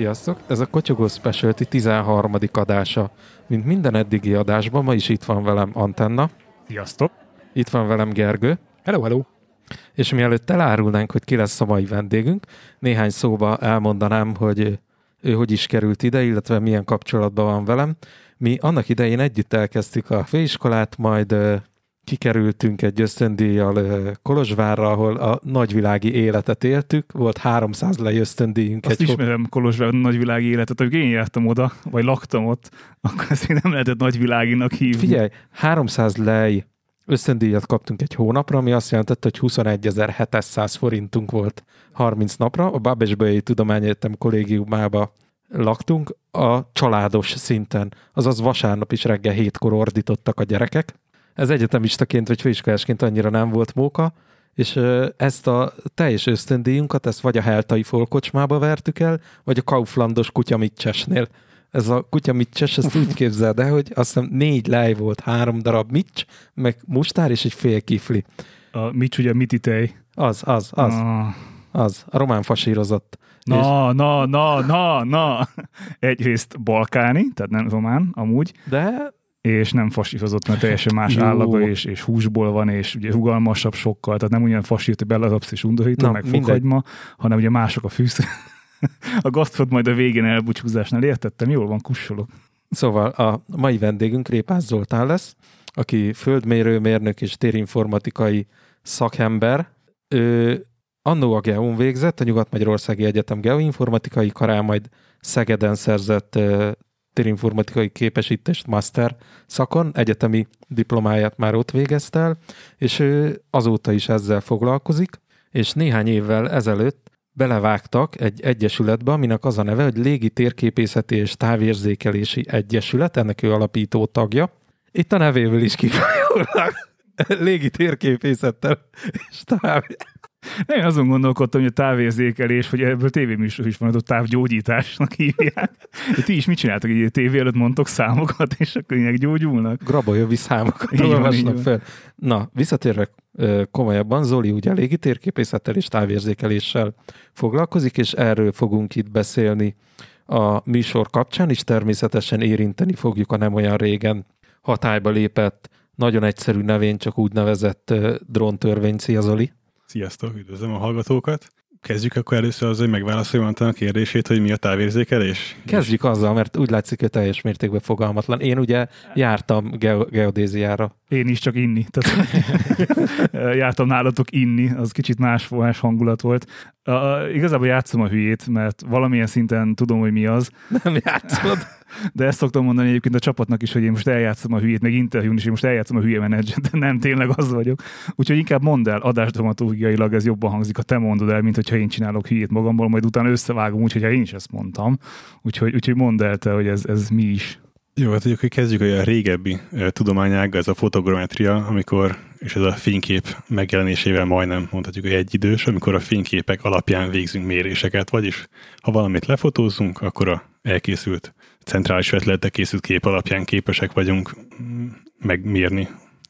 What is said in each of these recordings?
Sziasztok! Ez a Kotyogó Specialty 13. adása. Mint minden eddigi adásban, ma is itt van velem Antenna, Sziasztok! itt van velem Gergő, Hello, hello! és mielőtt elárulnánk, hogy ki lesz a mai vendégünk, néhány szóba elmondanám, hogy ő hogy is került ide, illetve milyen kapcsolatban van velem. Mi annak idején együtt elkezdtük a főiskolát, majd kikerültünk egy ösztöndíjjal Kolozsvárra, ahol a nagyvilági életet éltük. Volt 300 lej ösztöndíjunk. Azt egy ismerem Kolozsvár nagyvilági életet, amikor én jártam oda, vagy laktam ott, akkor ezt még nem lehetett nagyviláginak hívni. Figyelj, 300 lej ösztöndíjat kaptunk egy hónapra, ami azt jelentette, hogy 21.700 forintunk volt 30 napra. A Babesbői Tudományegyetem kollégiumába laktunk a családos szinten, azaz vasárnap is reggel hétkor ordítottak a gyerekek. Ez egyetemistaként vagy főiskolásként annyira nem volt móka, és ezt a teljes ösztöndíjunkat, ezt vagy a Heltai folkocsmába vertük el, vagy a Kauflandos kutyamicsesnél. Ez a kutyamicses, ezt úgy képzeld el, hogy azt hiszem négy lej volt, három darab mics, meg mustár és egy fél kifli. A Mics ugye mititej. Az, az, az, Ah. az. A román fasírozott. És- Na, na, na, na, na. Egyrészt balkáni, tehát nem román amúgy, De és nem fasírozott, mert teljesen más Jó. állaga, és, és húsból van, és ugye rugalmasabb sokkal, tehát nem ugyan fasírt, hogy belerapsz és undorító, Na, meg fokhagyma, hanem ugye mások a fűsz. a gasztrot majd a végén elbúcsúzásnál értettem, jól van, kussolok. Szóval a mai vendégünk Répász Zoltán lesz, aki földmérőmérnök és térinformatikai szakember. Ő annó a GEUN végzett, a Nyugat-Magyarországi Egyetem geoinformatikai karán, majd Szegeden szerzett ö, térinformatikai képesítést master szakon, egyetemi diplomáját már ott végezte el, és ő azóta is ezzel foglalkozik, és néhány évvel ezelőtt belevágtak egy egyesületbe, aminek az a neve, hogy Légi Térképészeti és Távérzékelési Egyesület, ennek ő alapító tagja. Itt a nevéből is kifolyólag légi térképészettel és táv... De én azon gondolkodtam, hogy a távérzékelés, hogy ebből tévéműsor is van, a távgyógyításnak hívják. Ti is mit csináltak, így tévé előtt mondtok számokat, és akkor ilyenek gyógyulnak? graboljövi számokat Így van, olvasnak fel. Na, visszatérve komolyabban, Zoli ugye légi térképészettel és távérzékeléssel foglalkozik, és erről fogunk itt beszélni a műsor kapcsán, és természetesen érinteni fogjuk a nem olyan régen hatályba lépett, nagyon egyszerű nevén csak úgy nevezett dróntörvény. Szia Zoli! Sziasztok, üdvözlöm a hallgatókat. Kezdjük akkor először az, hogy megválaszoljuk Antal a kérdését, hogy mi a távérzékelés. Kezdjük azzal, mert úgy látszik, hogy teljes mértékben fogalmatlan. Én ugye jártam geo- geodéziára. Én is csak inni. Tehát jártam nálatok inni, az kicsit más, más hangulat volt. Uh, igazából játszom a hülyét, mert valamilyen szinten tudom, hogy mi az, Nem játszod? De ezt szoktam mondani egyébként a csapatnak is, hogy én most eljátszom a hülyét, meg interjún is, én most eljátszom a hülye menedzser, de nem tényleg az vagyok. Úgyhogy inkább mondd el, adásdramaturgiailag ez jobban hangzik, ha te mondod el, mint hogyha én csinálok hülyét magamból, majd utána összevágom úgy, hogyha én is ezt mondtam. Úgyhogy, úgyhogy mondd el te, hogy ez, ez mi is. Jó, hát hogy kezdjük, a régebbi tudományága, ez a fotogrametria, amikor, és ez a fénykép megjelenésével majdnem mondhatjuk, hogy egyidős, amikor a fényképek alapján végzünk méréseket, vagyis ha valamit lefotózunk, akkor a elkészült, centrális vetületek készült kép alapján képesek vagyunk mm, megmérni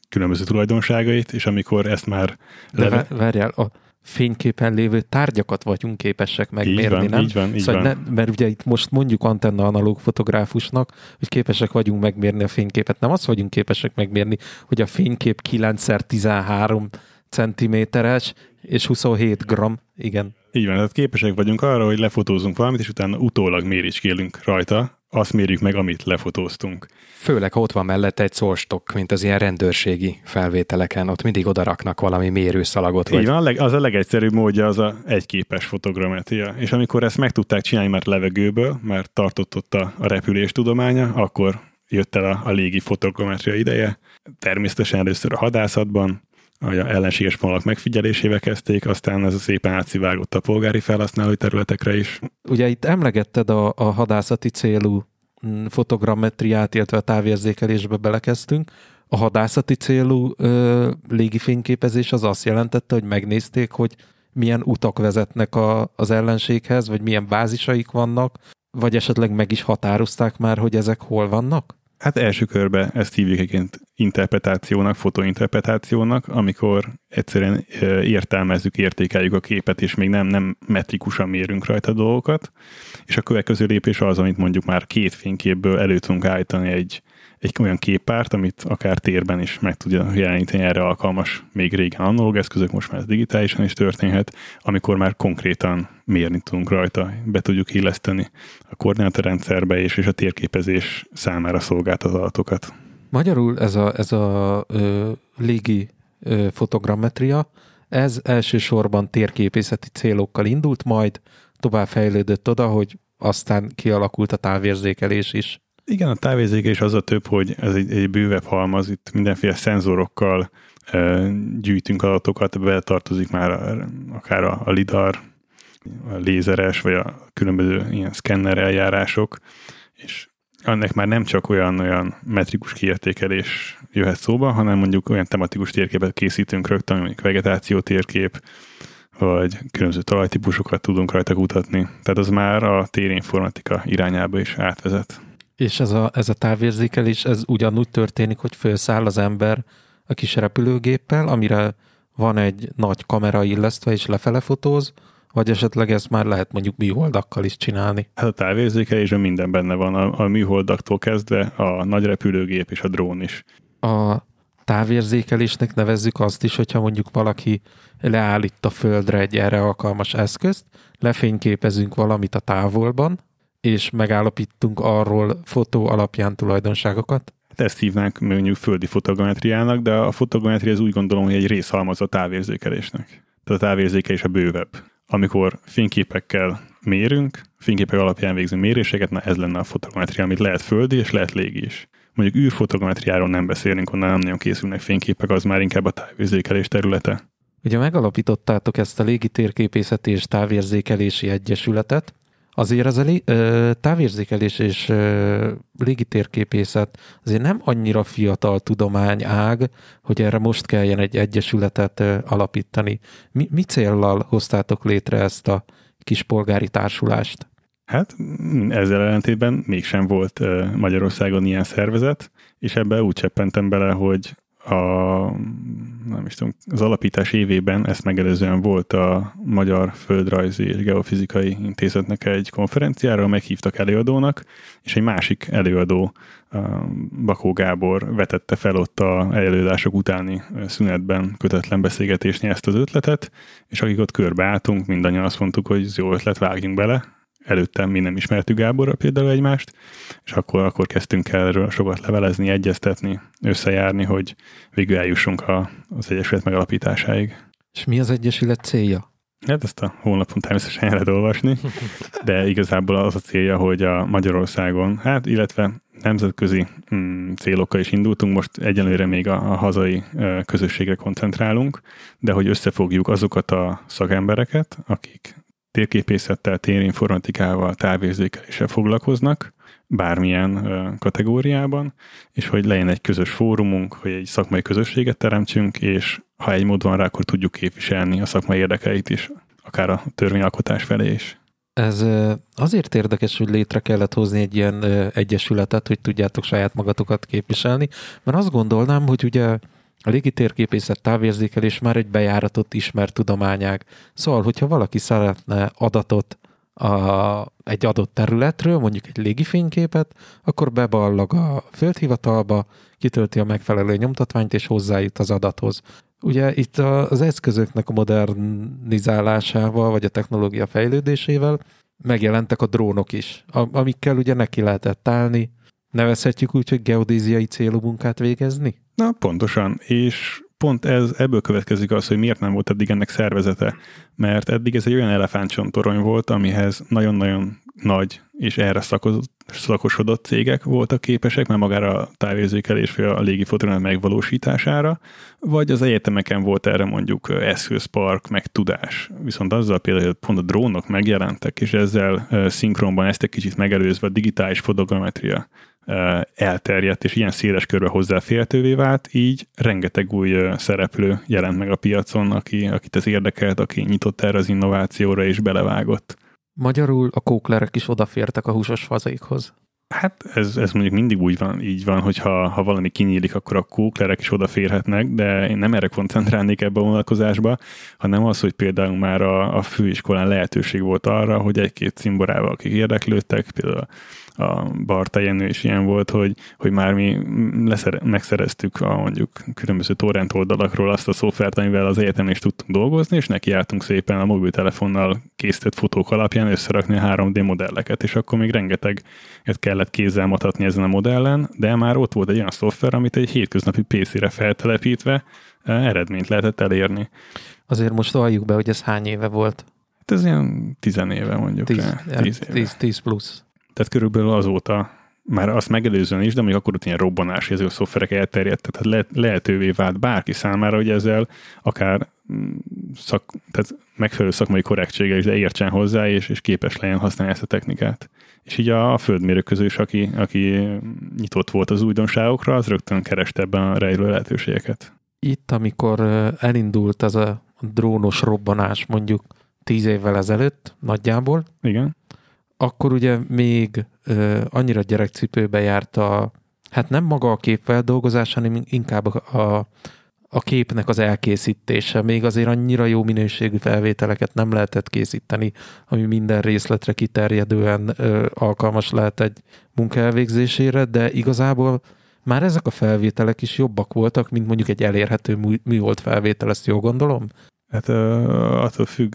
különböző tulajdonságait, és amikor ezt már De leve- vá- várjál, a fényképen lévő tárgyakat vagyunk képesek megmérni, így van, nem? így van, így szóval van. Ne, mert ugye itt most mondjuk antenna analóg fotográfusnak, hogy képesek vagyunk megmérni a fényképet. Nem azt vagyunk képesek megmérni, hogy a fénykép 9x13 centiméteres és 27 gram. Igen. Így van, tehát képesek vagyunk arra, hogy lefotózunk valamit, és utána utólag méricskélünk rajta, azt mérjük meg, amit lefotóztunk. Főleg, ha ott van mellette egy szórstok, mint az ilyen rendőrségi felvételeken, ott mindig odaraknak valami mérőszalagot. Így Vagy... van, a leg, az a legegyszerűbb módja az a egyképes fotogrametria. És amikor ezt meg tudták csinálni már levegőből, mert tartott ott a, a repülés tudománya, akkor jött el a, a légi fotogrametria ideje. Természetesen először a hadászatban, ellenséges vonalak megfigyelésével kezdték, aztán ez szépen átszivágott a polgári felhasználói területekre is. Ugye itt emlegetted a, a hadászati célú mm, fotogrammetriát, illetve a távérzékelésbe belekezdtünk. A hadászati célú ö, légifényképezés az azt jelentette, hogy megnézték, hogy milyen utak vezetnek a, az ellenséghez, vagy milyen bázisaik vannak, vagy esetleg meg is határozták már, hogy ezek hol vannak? Hát első körben ezt hívjuk egyébként interpretációnak, fotointerpretációnak, amikor egyszerűen értelmezzük, értékeljük a képet, és még nem, nem metrikusan mérünk rajta dolgokat, és a következő lépés az, amit mondjuk már két fényképből elő tudunk állítani egy, egy olyan képpárt, amit akár térben is meg tudja jeleníteni erre alkalmas, még régen analóg eszközök, most már ez digitálisan is történhet, amikor már konkrétan mérni tudunk rajta, be tudjuk illeszteni a koordinátorrendszerbe és, és a térképezés számára szolgált az adatokat. Magyarul ez a, ez a ö, légi ö, fotogrammetria, ez elsősorban térképészeti célokkal indult, majd tovább fejlődött oda, hogy aztán kialakult a távérzékelés is. Igen, a távérzékelés az a több, hogy ez egy, egy bővebb halmaz, itt mindenféle szenzorokkal e, gyűjtünk adatokat, beletartozik már a, akár a, a lidar, a lézeres, vagy a különböző ilyen szkenner eljárások, és ennek már nem csak olyan, olyan metrikus kiértékelés jöhet szóba, hanem mondjuk olyan tematikus térképet készítünk rögtön, mondjuk vegetáció térkép, vagy különböző talajtípusokat tudunk rajta kutatni. Tehát az már a térinformatika irányába is átvezet. És ez a, ez a távérzékelés, ez ugyanúgy történik, hogy felszáll az ember a kis repülőgéppel, amire van egy nagy kamera illesztve, és lefele fotóz, vagy esetleg ezt már lehet mondjuk műholdakkal is csinálni? Hát a távérzékelésben minden benne van, a, a műholdaktól kezdve a nagy repülőgép és a drón is. A távérzékelésnek nevezzük azt is, hogyha mondjuk valaki leállít a földre egy erre alkalmas eszközt, lefényképezünk valamit a távolban, és megállapítunk arról fotó alapján tulajdonságokat? Hát ezt hívnánk mondjuk földi fotogrametriának, de a fotogrametria az úgy gondolom, hogy egy részhalmaz a távérzékelésnek. Tehát a távérzékelés a bővebb. Amikor fényképekkel mérünk, fényképek alapján végzünk méréseket, na ez lenne a fotogrametria, amit lehet földi és lehet légi is. Mondjuk űrfotogrametriáról nem beszélünk, onnan nem nagyon készülnek fényképek, az már inkább a távérzékelés területe. Ugye megalapítottátok ezt a légitérképészeti és távérzékelési egyesületet, Azért az a lé, ö, távérzékelés és ö, légitérképészet azért nem annyira fiatal tudományág, hogy erre most kelljen egy egyesületet ö, alapítani. Mi, mi céllal hoztátok létre ezt a kis polgári társulást? Hát ezzel ellentétben mégsem volt Magyarországon ilyen szervezet, és ebbe úgy cseppentem bele, hogy a, nem is tudom, az alapítás évében ezt megelőzően volt a Magyar Földrajzi és Geofizikai Intézetnek egy konferenciára, meghívtak előadónak, és egy másik előadó, Bakó Gábor vetette fel ott a előadások utáni szünetben kötetlen beszélgetésnél ezt az ötletet, és akik ott körbeálltunk, mindannyian azt mondtuk, hogy ez jó ötlet, vágjunk bele, előtte mi nem ismertük Gáborra például egymást, és akkor, akkor kezdtünk el erről sokat levelezni, egyeztetni, összejárni, hogy végül eljussunk a, az Egyesület megalapításáig. És mi az Egyesület célja? Hát ezt a honlapon természetesen el lehet olvasni, de igazából az a célja, hogy a Magyarországon, hát illetve nemzetközi mm, célokkal is indultunk, most egyelőre még a, a hazai ö, közösségre koncentrálunk, de hogy összefogjuk azokat a szakembereket, akik térképészettel, térinformatikával, távérzékeléssel foglalkoznak, bármilyen kategóriában, és hogy legyen egy közös fórumunk, hogy egy szakmai közösséget teremtsünk, és ha egy mód van rá, akkor tudjuk képviselni a szakmai érdekeit is, akár a törvényalkotás felé is. Ez azért érdekes, hogy létre kellett hozni egy ilyen egyesületet, hogy tudjátok saját magatokat képviselni, mert azt gondolnám, hogy ugye a légitérképészet távérzékelés már egy bejáratott ismert tudományág. Szóval, hogyha valaki szeretne adatot a, egy adott területről, mondjuk egy légifényképet, akkor beballag a földhivatalba, kitölti a megfelelő nyomtatványt, és hozzájut az adathoz. Ugye itt az eszközöknek a modernizálásával, vagy a technológia fejlődésével megjelentek a drónok is, amikkel ugye neki lehetett állni. Nevezhetjük úgy, hogy geodéziai célú munkát végezni? Na, pontosan. És pont ez, ebből következik az, hogy miért nem volt eddig ennek szervezete. Mert eddig ez egy olyan elefántcsontorony volt, amihez nagyon-nagyon nagy és erre szakosodott cégek voltak képesek, mert magára a távérzékelés vagy a légi megvalósítására, vagy az egyetemeken volt erre mondjuk eszközpark, meg tudás. Viszont azzal például, hogy pont a drónok megjelentek, és ezzel szinkronban ezt egy kicsit megelőzve a digitális fotogrametria elterjedt, és ilyen széles körbe hozzáférhetővé vált, így rengeteg új szereplő jelent meg a piacon, aki, akit ez érdekelt, aki nyitott erre az innovációra és belevágott. Magyarul a kóklerek is odafértek a húsos fazékhoz. Hát ez, ez mondjuk mindig úgy van, így van, hogy ha, ha valami kinyílik, akkor a kóklerek is odaférhetnek, de én nem erre koncentrálnék ebbe a vonatkozásba, hanem az, hogy például már a, a főiskolán lehetőség volt arra, hogy egy-két cimborával, akik érdeklődtek, például a Barta Jenő is ilyen volt, hogy, hogy már mi leszere, megszereztük a mondjuk különböző torrent oldalakról azt a szoftvert, amivel az egyetemen is tudtunk dolgozni, és nekiálltunk szépen a mobiltelefonnal készített fotók alapján összerakni a 3D modelleket, és akkor még rengeteget kellett kézzel matatni ezen a modellen, de már ott volt egy olyan szoftver, amit egy hétköznapi PC-re feltelepítve eh, eredményt lehetett elérni. Azért most valljuk be, hogy ez hány éve volt? Hát ez ilyen tizenéve mondjuk. Tíz, tíz, tíz, tíz plusz. Tehát körülbelül azóta már azt megelőzően is, de még akkor ott ilyen robbanás, ezek a szoftverek elterjedtek, tehát le, lehetővé vált bárki számára, hogy ezzel akár mm, szak, tehát megfelelő szakmai korrektsége is, de értsen hozzá, és, és képes legyen használni ezt a technikát. És így a, a földmérők közül is, aki, aki nyitott volt az újdonságokra, az rögtön kereste ebben a rejlő lehetőségeket. Itt, amikor elindult ez a drónos robbanás mondjuk tíz évvel ezelőtt nagyjából, Igen akkor ugye még ö, annyira gyerekcipőbe járt a, hát nem maga a képfeldolgozás, hanem inkább a, a képnek az elkészítése. Még azért annyira jó minőségű felvételeket nem lehetett készíteni, ami minden részletre kiterjedően ö, alkalmas lehet egy munka elvégzésére, de igazából már ezek a felvételek is jobbak voltak, mint mondjuk egy elérhető műhold felvétel, ezt jól gondolom? Hát attól függ,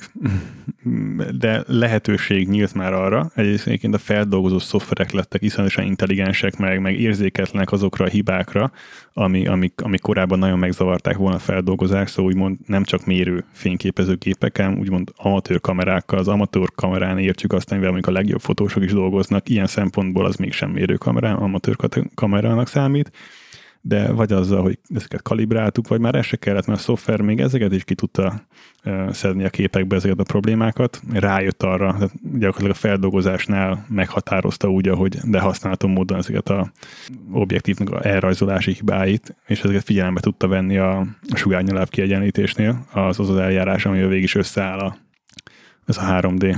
de lehetőség nyílt már arra. Egyébként a feldolgozó szoftverek lettek iszonyatosan intelligensek, meg, meg érzéketlenek azokra a hibákra, ami, amik, amik korábban nagyon megzavarták volna a feldolgozást, szóval úgymond nem csak mérő fényképezőgépeken, úgymond amatőr kamerákkal, az amatőr kamerán értjük azt, amivel mondjuk a legjobb fotósok is dolgoznak, ilyen szempontból az mégsem mérő kamerán, amatőr kamerának számít de vagy azzal, hogy ezeket kalibráltuk, vagy már ez se kellett, mert a szoftver még ezeket is ki tudta szedni a képekbe ezeket a problémákat. Rájött arra, tehát gyakorlatilag a feldolgozásnál meghatározta úgy, ahogy de használható módon ezeket a objektívnek a elrajzolási hibáit, és ezeket figyelembe tudta venni a sugárnyaláb kiegyenlítésnél, az az, az eljárás, amivel végig is összeáll a, ez a 3D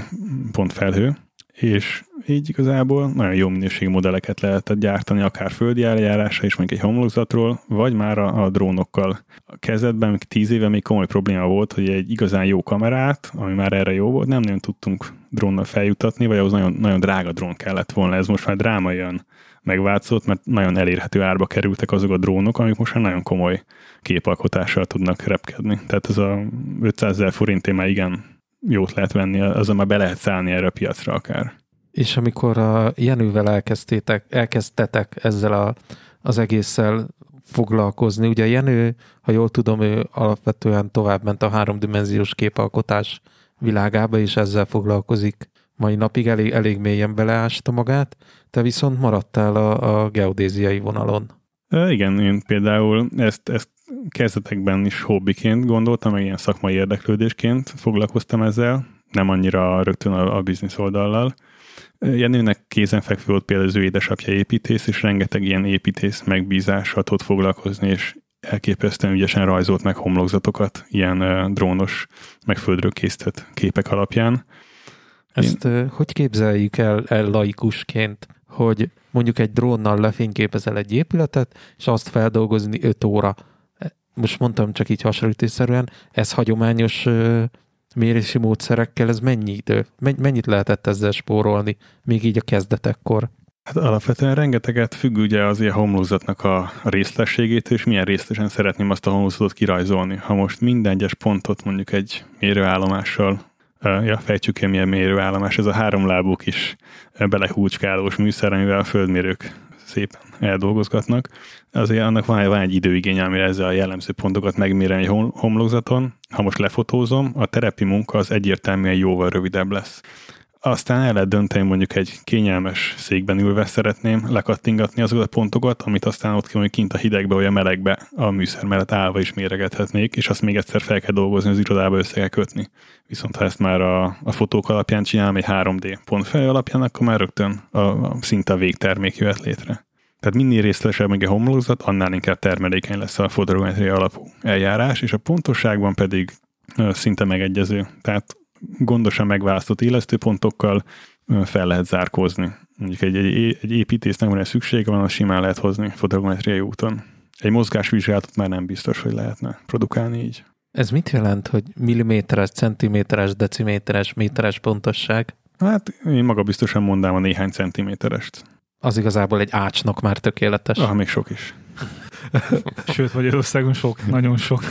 pontfelhő és így igazából nagyon jó minőségű modelleket lehetett gyártani, akár földi eljárásra is, mondjuk egy homlokzatról, vagy már a, a drónokkal. A kezdetben, még tíz éve még komoly probléma volt, hogy egy igazán jó kamerát, ami már erre jó volt, nem nagyon tudtunk drónnal feljutatni, vagy ahhoz nagyon, nagyon drága drón kellett volna. Ez most már drámaian megváltozott, mert nagyon elérhető árba kerültek azok a drónok, amik most már nagyon komoly képalkotással tudnak repkedni. Tehát ez a 500 ezer forinté már igen jót lehet venni, azon már be lehet szállni erre a piacra akár. És amikor a Jenővel elkezdtétek, elkezdtetek ezzel a, az egésszel foglalkozni, ugye Jenő, ha jól tudom, ő alapvetően tovább ment a háromdimenziós képalkotás világába, és ezzel foglalkozik mai napig, elég, elég mélyen beleásta magát, te viszont maradtál a, a geodéziai vonalon. E, igen, én például ezt, ezt kezdetekben is hobbiként gondoltam, meg ilyen szakmai érdeklődésként foglalkoztam ezzel, nem annyira rögtön a, a biznisz oldallal. Jenőnek kézenfekvő volt például az ő édesapja építész, és rengeteg ilyen építész megbízással tud foglalkozni, és elképesztően ügyesen rajzolt meg homlokzatokat ilyen uh, drónos, meg földről készített képek alapján. Ezt Én... hogy képzeljük el, el laikusként, hogy mondjuk egy drónnal lefényképezel egy épületet, és azt feldolgozni 5 óra most mondtam csak így hasonlítésszerűen, ez hagyományos mérési módszerekkel, ez mennyi idő? Mennyit lehetett ezzel spórolni, még így a kezdetekkor? Hát alapvetően rengeteget függ ugye az ilyen homlokzatnak a részletségét, és milyen részletesen szeretném azt a homlokzatot kirajzolni. Ha most minden egyes pontot mondjuk egy mérőállomással ja, fejtsük ki, milyen mérőállomás, ez a háromlábú kis belehúcskálós műszer, amivel a földmérők szépen eldolgozgatnak. Azért annak van, van egy időigény, amire ezzel a jellemző pontokat megmérem egy homlokzaton. Ha most lefotózom, a terepi munka az egyértelműen jóval rövidebb lesz. Aztán el lehet dönteni, mondjuk egy kényelmes székben ülve szeretném lekattingatni azokat a pontokat, amit aztán ott kell, kint a hidegbe vagy a melegbe a műszer mellett állva is méregethetnék, és azt még egyszer fel kell dolgozni, az irodába össze kell kötni. Viszont ha ezt már a, a fotók alapján csinálom egy 3D pontfelő alapján, akkor már rögtön a, a szinte a végtermék jöhet létre. Tehát minél részletesebb meg a homlokzat, annál inkább termelékeny lesz a fotogrametria alapú eljárás, és a pontosságban pedig szinte megegyező. Tehát gondosan megválasztott élesztőpontokkal fel lehet zárkózni mondjuk egy, egy, egy építésznek van egy szüksége van, az simán lehet hozni fotogrametriai úton. Egy mozgásvizsgálatot már nem biztos, hogy lehetne produkálni így. Ez mit jelent, hogy milliméteres, centiméteres, deciméteres, méteres pontosság? Hát én maga biztosan mondám a néhány centiméterest. Az igazából egy ácsnak már tökéletes. Ah, még sok is. Sőt, Magyarországon sok, nagyon sok.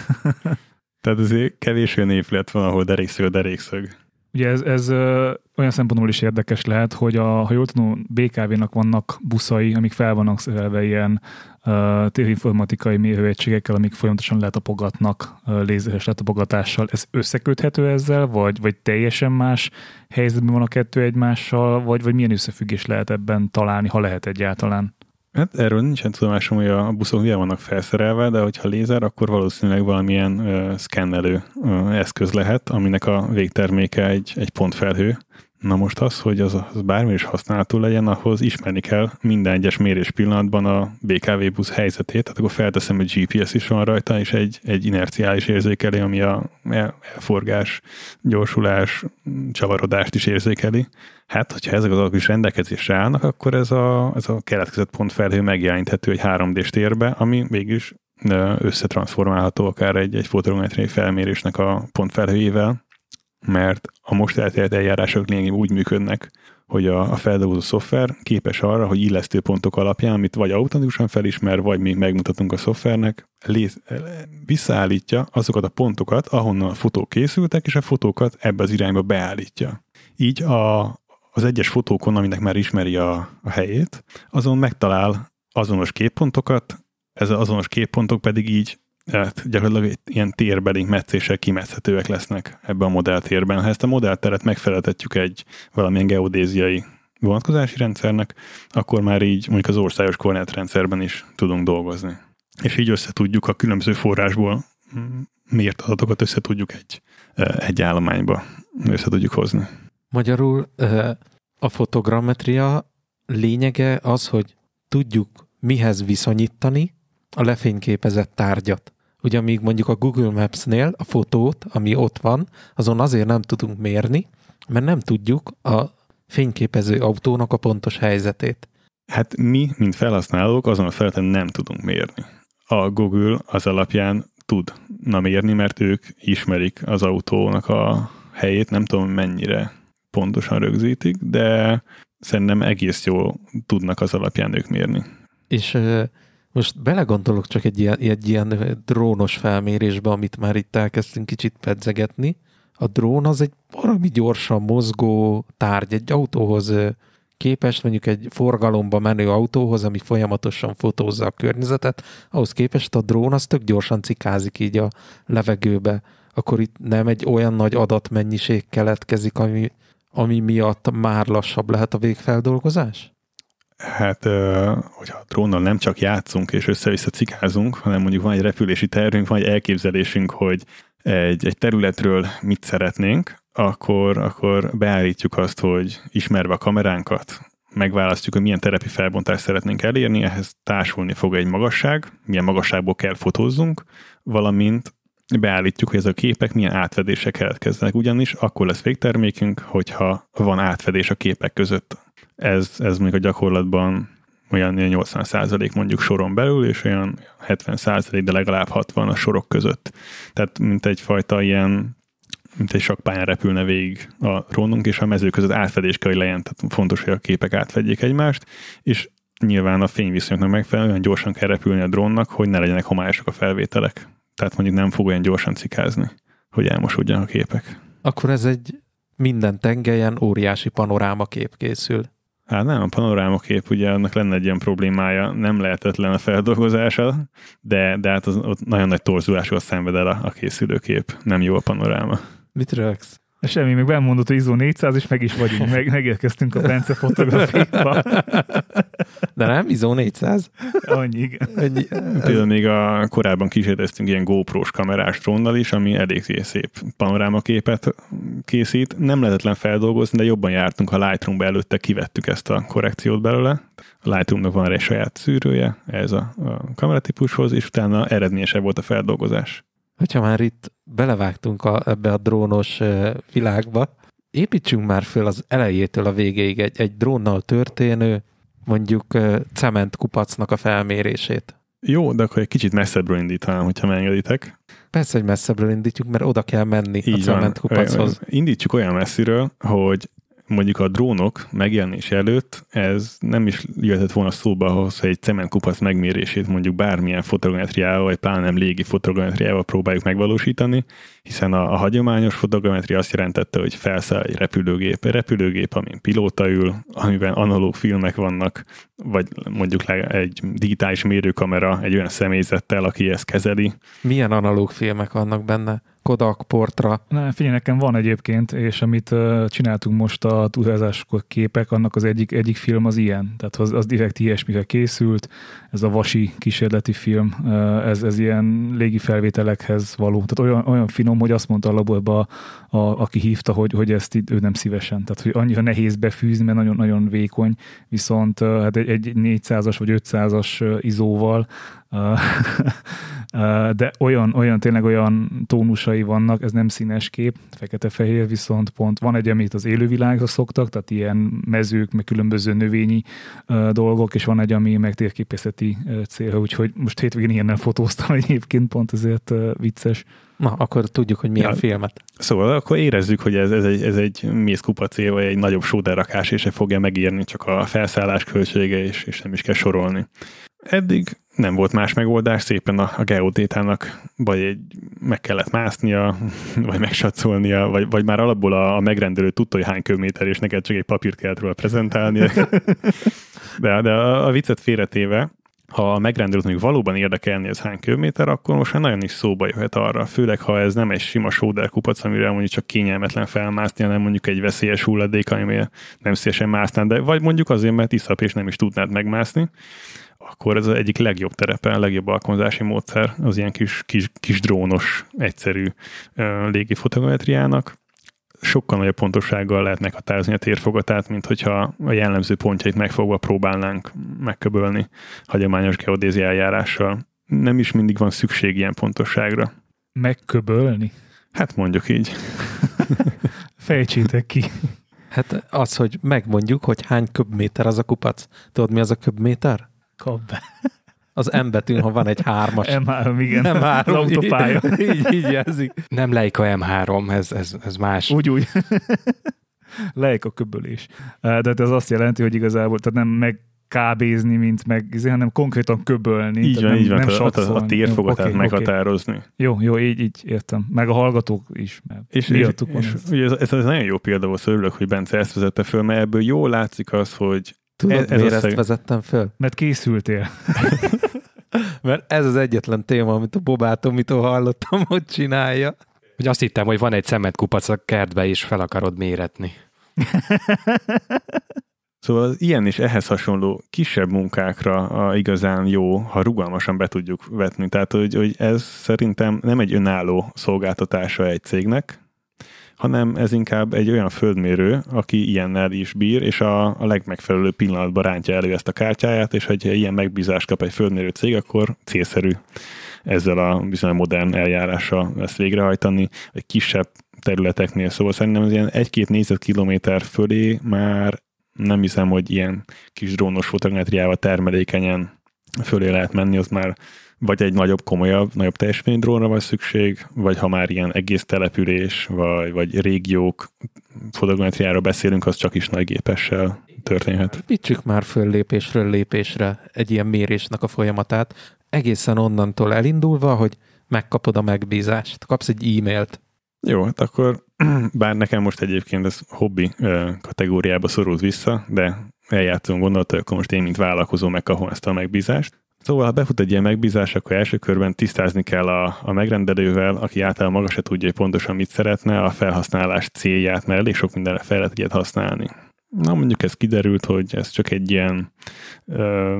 Tehát azért kevés olyan épület van, ahol derékszög a derékszög. Ugye ez, ez ö, olyan szempontból is érdekes lehet, hogy a, ha jól tudom, BKV-nak vannak buszai, amik fel vannak szerelve ilyen uh, térinformatikai mérőegységekkel, amik folyamatosan letapogatnak uh, lézeres letapogatással. Ez összeköthető ezzel, vagy, vagy teljesen más helyzetben van a kettő egymással, vagy, vagy milyen összefüggés lehet ebben találni, ha lehet egyáltalán? Hát erről nincsen tudomásom, hogy a buszok milyen vannak felszerelve, de hogyha lézer, akkor valószínűleg valamilyen uh, szkennelő uh, eszköz lehet, aminek a végterméke egy, egy pontfelhő. Na most az, hogy az, az bármi is használható legyen, ahhoz ismerni kell minden egyes mérés pillanatban a BKV busz helyzetét, tehát akkor felteszem, hogy GPS is van rajta, és egy, egy inerciális érzékelő, ami a elforgás, gyorsulás, csavarodást is érzékeli. Hát, hogyha ezek az adatok is rendelkezésre állnak, akkor ez a, ez a keletkezett pontfelhő megjeleníthető egy 3D-s térbe, ami végülis összetransformálható akár egy, egy fotogrametriai felmérésnek a pontfelhőjével, mert a most elterjedt eljárások lényegében úgy működnek, hogy a, a feldolgozó szoftver képes arra, hogy illesztő pontok alapján, amit vagy automatikusan felismer, vagy még megmutatunk a szoftvernek, lé, visszaállítja azokat a pontokat, ahonnan a fotók készültek, és a fotókat ebbe az irányba beállítja. Így a, az egyes fotókon, aminek már ismeri a, a helyét, azon megtalál azonos képpontokat, ez az azonos képpontok pedig így tehát gyakorlatilag ilyen térbeli meccések kimetszhetőek lesznek ebbe a modelltérben. Ha ezt a modellteret megfeleltetjük egy valamilyen geodéziai vonatkozási rendszernek, akkor már így mondjuk az országos koordinátrendszerben is tudunk dolgozni. És így össze a különböző forrásból mért adatokat össze egy, egy állományba össze tudjuk hozni. Magyarul a fotogrammetria lényege az, hogy tudjuk mihez viszonyítani a lefényképezett tárgyat. Ugye míg mondjuk a Google Maps-nél a fotót, ami ott van, azon azért nem tudunk mérni, mert nem tudjuk a fényképező autónak a pontos helyzetét. Hát mi, mint felhasználók, azon a felületen nem tudunk mérni. A Google az alapján tudna mérni, mert ők ismerik az autónak a helyét, nem tudom mennyire pontosan rögzítik, de szerintem egész jól tudnak az alapján ők mérni. És most belegondolok csak egy ilyen, egy ilyen drónos felmérésbe, amit már itt elkezdtünk kicsit pedzegetni. A drón az egy valami gyorsan mozgó tárgy, egy autóhoz képest, mondjuk egy forgalomba menő autóhoz, ami folyamatosan fotózza a környezetet, ahhoz képest a drón az tök gyorsan cikázik így a levegőbe. Akkor itt nem egy olyan nagy adatmennyiség keletkezik, ami, ami miatt már lassabb lehet a végfeldolgozás? Hát, hogyha a drónnal nem csak játszunk és össze-vissza cikázunk, hanem mondjuk van egy repülési tervünk, van egy elképzelésünk, hogy egy, egy területről mit szeretnénk, akkor, akkor beállítjuk azt, hogy ismerve a kameránkat, megválasztjuk, hogy milyen terepi felbontást szeretnénk elérni, ehhez társulni fog egy magasság, milyen magasságból kell fotózzunk, valamint beállítjuk, hogy ez a képek milyen átfedések keletkeznek, ugyanis akkor lesz végtermékünk, hogyha van átfedés a képek között ez, ez még a gyakorlatban olyan 80 százalék mondjuk soron belül, és olyan 70 százalék, de legalább 60 a sorok között. Tehát mint egyfajta ilyen mint egy sakpályán repülne végig a drónunk, és a mező között átfedés kell, hogy legyen, tehát fontos, hogy a képek átfedjék egymást, és nyilván a fényviszonyoknak megfelelően gyorsan kell repülni a drónnak, hogy ne legyenek homályosak a felvételek. Tehát mondjuk nem fog olyan gyorsan cikázni, hogy elmosódjanak a képek. Akkor ez egy minden tengelyen óriási panoráma kép készül. Hát nem, a panorámakép ugye annak lenne egy ilyen problémája, nem lehetetlen a feldolgozása, de, de hát az, ott nagyon nagy torzulásról szenved el a, a készülőkép. Nem jó a panoráma. Mit rögsz? Semmi, még bemondott, hogy ISO 400, és meg is vagyunk, meg, megérkeztünk a Bence fotográfiába. De nem, ISO 400? Annyi, igen. Például még a korábban kísérleteztünk ilyen GoPro-s kamerás drónnal is, ami elég szép panorámaképet készít. Nem lehetetlen feldolgozni, de jobban jártunk, ha Lightroom előtte kivettük ezt a korrekciót belőle. A Lightroomnak van egy saját szűrője, ez a, a kameratípushoz, és utána eredményesebb volt a feldolgozás hogyha már itt belevágtunk a, ebbe a drónos világba, építsünk már föl az elejétől a végéig egy, egy drónnal történő, mondjuk uh, cementkupacnak a felmérését. Jó, de akkor egy kicsit messzebbről indítanám, hogyha megengeditek. Persze, hogy messzebbről indítjuk, mert oda kell menni Így a cementkupachoz. Indítsuk olyan messziről, hogy mondjuk a drónok megjelenés előtt ez nem is jöhetett volna szóba ahhoz, hogy egy cementkupac megmérését mondjuk bármilyen fotogrametriával, vagy pláne nem légi fotogrametriával próbáljuk megvalósítani, hiszen a, a hagyományos fotogrammetria azt jelentette, hogy felszáll egy repülőgép, egy repülőgép, amin pilóta ül, amiben analóg filmek vannak, vagy mondjuk egy digitális mérőkamera egy olyan személyzettel, aki ezt kezeli. Milyen analóg filmek vannak benne? Kodak portra. Na, figyelj, nekem van egyébként, és amit uh, csináltunk most a túlzázáskor képek, annak az egyik, egyik film az ilyen. Tehát az, az direkt ilyesmire készült, ez a Vasi kísérleti film, uh, ez, ez ilyen légi felvételekhez való. Tehát olyan, olyan finom, hogy azt mondta a laborba, a, a, aki hívta, hogy, hogy ezt itt, ő nem szívesen. Tehát, hogy annyira nehéz befűzni, mert nagyon-nagyon vékony, viszont uh, hát egy, egy 400-as vagy 500-as izóval de olyan, olyan, tényleg olyan tónusai vannak, ez nem színes kép, fekete-fehér, viszont pont van egy, amit az élővilágra szoktak, tehát ilyen mezők, meg különböző növényi dolgok, és van egy, ami meg térképészeti célra, úgyhogy most hétvégén ilyennel fotóztam egyébként, pont ezért vicces. Na, akkor tudjuk, hogy milyen ja. filmet. Szóval akkor érezzük, hogy ez, ez egy, ez egy mészkupacé, vagy egy nagyobb sóderakás, és se fogja megírni csak a felszállás költsége, és, és nem is kell sorolni. Eddig nem volt más megoldás, szépen a, a geodétának vagy egy, meg kellett másznia, vagy megsatszolnia, vagy, vagy már alapból a, a megrendelő tudta, hogy hány köbméter, és neked csak egy papírt kellett róla prezentálni. De, de a, a viccet félretéve, ha a megrendelőt mondjuk valóban érdekelni ez hány köbméter, akkor most már nagyon is szóba jöhet arra. Főleg, ha ez nem egy sima sóder kupac, amire mondjuk csak kényelmetlen felmászni, hanem mondjuk egy veszélyes hulladék, amire nem szívesen másznál, de vagy mondjuk azért, mert iszap és nem is tudnád megmászni akkor ez az egyik legjobb terepe, a legjobb alkalmazási módszer az ilyen kis, kis, kis drónos, egyszerű uh, légi fotogrametriának. Sokkal nagyobb pontossággal lehet meghatározni a térfogatát, mint hogyha a jellemző pontjait megfogva próbálnánk megköbölni hagyományos geodézi eljárással. Nem is mindig van szükség ilyen pontosságra. Megköbölni? Hát mondjuk így. Fejtsétek ki. Hát az, hogy megmondjuk, hogy hány köbméter az a kupac. Tudod, mi az a köbméter? Kap be. Az M betűn, ha van egy hármas. M3, igen. M3, az autópálya. Így, így, így jelzik. Nem Leica M3, ez, ez, ez más. Úgy, úgy. Leica köbölés. De ez azt jelenti, hogy igazából tehát nem meg kábézni, mint meg, izé, hanem konkrétan köbölni. Így van, nem, így van, nem a, a, a térfogatát okay, meghatározni. Okay. Jó, jó, így, így értem. Meg a hallgatók is. Mert és, és, és, és ez, ez, ez, nagyon jó példa volt, örülök, hogy Bence ezt vezette föl, mert ebből jól látszik az, hogy Tudod, ez, ez miért ezt vezettem föl? Mert készültél. Mert ez az egyetlen téma, amit a Bobátomitól hallottam, hogy csinálja. Hogy azt hittem, hogy van egy cementkupac a kertbe, és fel akarod méretni. Szóval az ilyen és ehhez hasonló kisebb munkákra a igazán jó, ha rugalmasan be tudjuk vetni. Tehát, hogy, hogy ez szerintem nem egy önálló szolgáltatása egy cégnek, hanem ez inkább egy olyan földmérő, aki ilyennel is bír, és a, a legmegfelelőbb pillanatban rántja elő ezt a kártyáját, és hogyha ilyen megbízást kap egy földmérő cég, akkor célszerű ezzel a bizonyos modern eljárással ezt végrehajtani, egy kisebb területeknél. Szóval szerintem az ilyen egy-két négyzetkilométer fölé már nem hiszem, hogy ilyen kis drónos fotogrametriával termelékenyen fölé lehet menni, az már vagy egy nagyobb, komolyabb, nagyobb teljesítménydrónra van szükség, vagy ha már ilyen egész település, vagy, vagy régiók fotogrametriára beszélünk, az csak is nagy gépessel történhet. Picsük már föl lépésről lépésre egy ilyen mérésnek a folyamatát, egészen onnantól elindulva, hogy megkapod a megbízást, kapsz egy e-mailt. Jó, hát akkor bár nekem most egyébként ez hobbi kategóriába szorult vissza, de eljátszom gondolat, akkor most én, mint vállalkozó megkapom ezt a megbízást. Szóval, ha befut egy ilyen megbízás, akkor első körben tisztázni kell a, a megrendelővel, aki általában maga se tudja, hogy pontosan mit szeretne, a felhasználás célját, mert elég sok mindenre fel lehet ilyet használni. Na, mondjuk ez kiderült, hogy ez csak egy ilyen ö,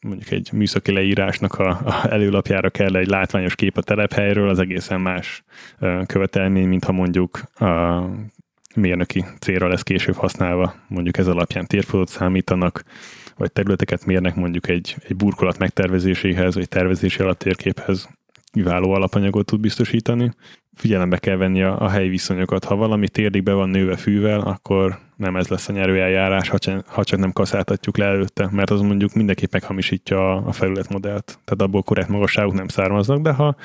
mondjuk egy műszaki leírásnak a, a előlapjára kell egy látványos kép a telephelyről, az egészen más ö, követelmény, mint ha mondjuk a mérnöki célra lesz később használva. Mondjuk ez alapján térfotót számítanak, vagy területeket mérnek mondjuk egy, egy burkolat megtervezéséhez, vagy tervezési alatt térképhez. kiváló alapanyagot tud biztosítani. Figyelembe kell venni a, a helyi viszonyokat. Ha valami térdig be van nőve fűvel, akkor nem ez lesz a nyerőeljárás, ha, ha csak nem kaszáltatjuk le előtte, mert az mondjuk mindenképp meghamisítja a, a felületmodellt. Tehát abból korrekt magasságok nem származnak, de ha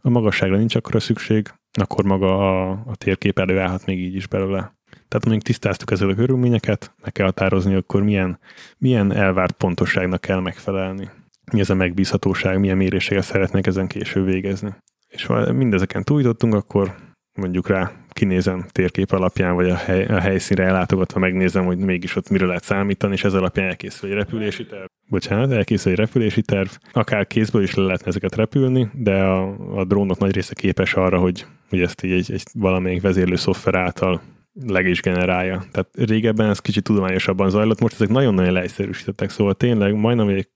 a magasságra nincs akkor szükség, akkor maga a, a térkép előállhat még így is belőle. Tehát mondjuk tisztáztuk ezzel a körülményeket, meg kell határozni, akkor milyen, milyen elvárt pontosságnak kell megfelelni. Mi ez a megbízhatóság, milyen méréséget szeretnék ezen később végezni. És ha mindezeken túljutottunk, akkor mondjuk rá kinézem térkép alapján, vagy a, hely, a helyszínre ellátogatva megnézem, hogy mégis ott mire lehet számítani, és ez alapján elkészül egy repülési terv. Bocsánat, elkészül egy repülési terv. Akár kézből is le lehetne ezeket repülni, de a, a drónok nagy része képes arra, hogy, hogy ezt így egy, egy valamelyik vezérlő szoftver által leg is generálja. Tehát régebben ez kicsit tudományosabban zajlott, most ezek nagyon-nagyon leegyszerűsítettek, szóval tényleg majdnem egy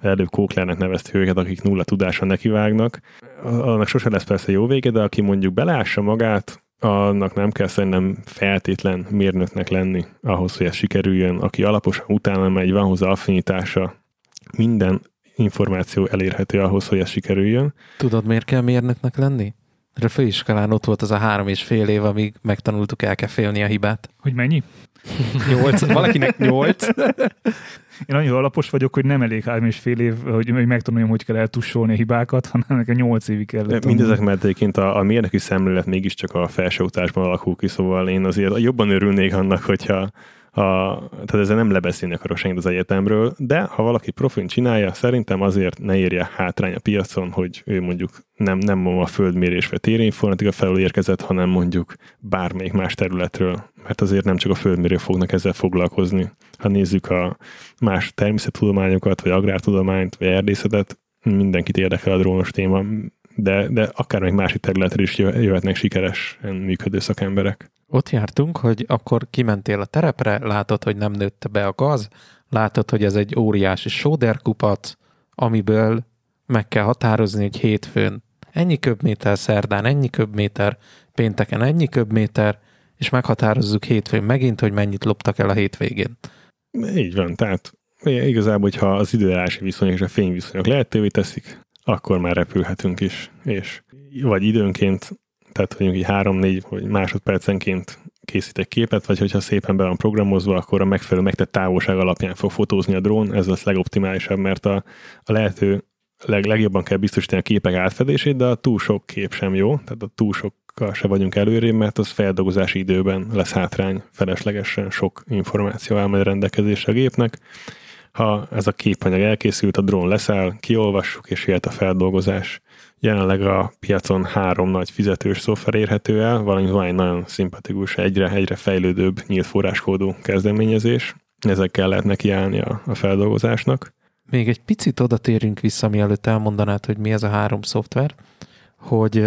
előbb Kóklernek nevezte őket, akik nulla tudása nekivágnak. Annak sose lesz persze jó vége, de aki mondjuk belássa magát, annak nem kell szerintem feltétlen mérnöknek lenni ahhoz, hogy ez sikerüljön. Aki alaposan utána megy, van hozzá affinitása, minden információ elérhető ahhoz, hogy ez sikerüljön. Tudod, miért kell mérnöknek lenni? A főiskolán ott volt az a három és fél év, amíg megtanultuk el kell félni a hibát. Hogy mennyi? Nyolc, valakinek nyolc. Én annyira alapos vagyok, hogy nem elég három és fél év, hogy, hogy megtanuljam, hogy kell eltussolni a hibákat, hanem nekem nyolc évig kellett. Mindezek mert egyébként a, a mérnöki szemlélet mégiscsak a felsőoktatásban alakul ki, szóval én azért jobban örülnék annak, hogyha a, tehát ezzel nem lebeszélni akarok senkit az egyetemről, de ha valaki profin csinálja, szerintem azért ne érje hátrány a piacon, hogy ő mondjuk nem, nem a földmérés vagy térinformatika felül érkezett, hanem mondjuk bármelyik más területről, mert azért nem csak a földmérő fognak ezzel foglalkozni. Ha nézzük a más természettudományokat, vagy agrártudományt, vagy erdészetet, mindenkit érdekel a drónos téma, de, de akár még másik területre is jöhetnek sikeresen működő szakemberek. Ott jártunk, hogy akkor kimentél a terepre, látod, hogy nem nőtte be a gaz, látod, hogy ez egy óriási sóderkupac, amiből meg kell határozni, hogy hétfőn ennyi köbméter, szerdán ennyi köbméter, pénteken ennyi köbméter, és meghatározzuk hétfőn megint, hogy mennyit loptak el a hétvégén. Így van, tehát igazából, hogyha az időjárási viszonyok és a fényviszonyok lehetővé teszik, akkor már repülhetünk is, és vagy időnként tehát mondjuk három-négy vagy másodpercenként készít egy képet, vagy hogyha szépen be van programozva, akkor a megfelelő megtett távolság alapján fog fotózni a drón, ez lesz legoptimálisabb, mert a, a lehető leg, legjobban kell biztosítani a képek átfedését, de a túl sok kép sem jó, tehát a túl sokkal se vagyunk előrébb, mert az feldolgozási időben lesz hátrány, feleslegesen sok információ áll majd rendelkezésre a gépnek. Ha ez a képanyag elkészült, a drón leszáll, kiolvassuk, és jöhet a feldolgozás. Jelenleg a piacon három nagy fizetős szoftver érhető el, valamint van egy nagyon szimpatikus, egyre, egyre fejlődőbb nyílt forráskódú kezdeményezés. Ezekkel lehet nekiállni a, a feldolgozásnak. Még egy picit oda térünk vissza, mielőtt elmondanád, hogy mi ez a három szoftver, hogy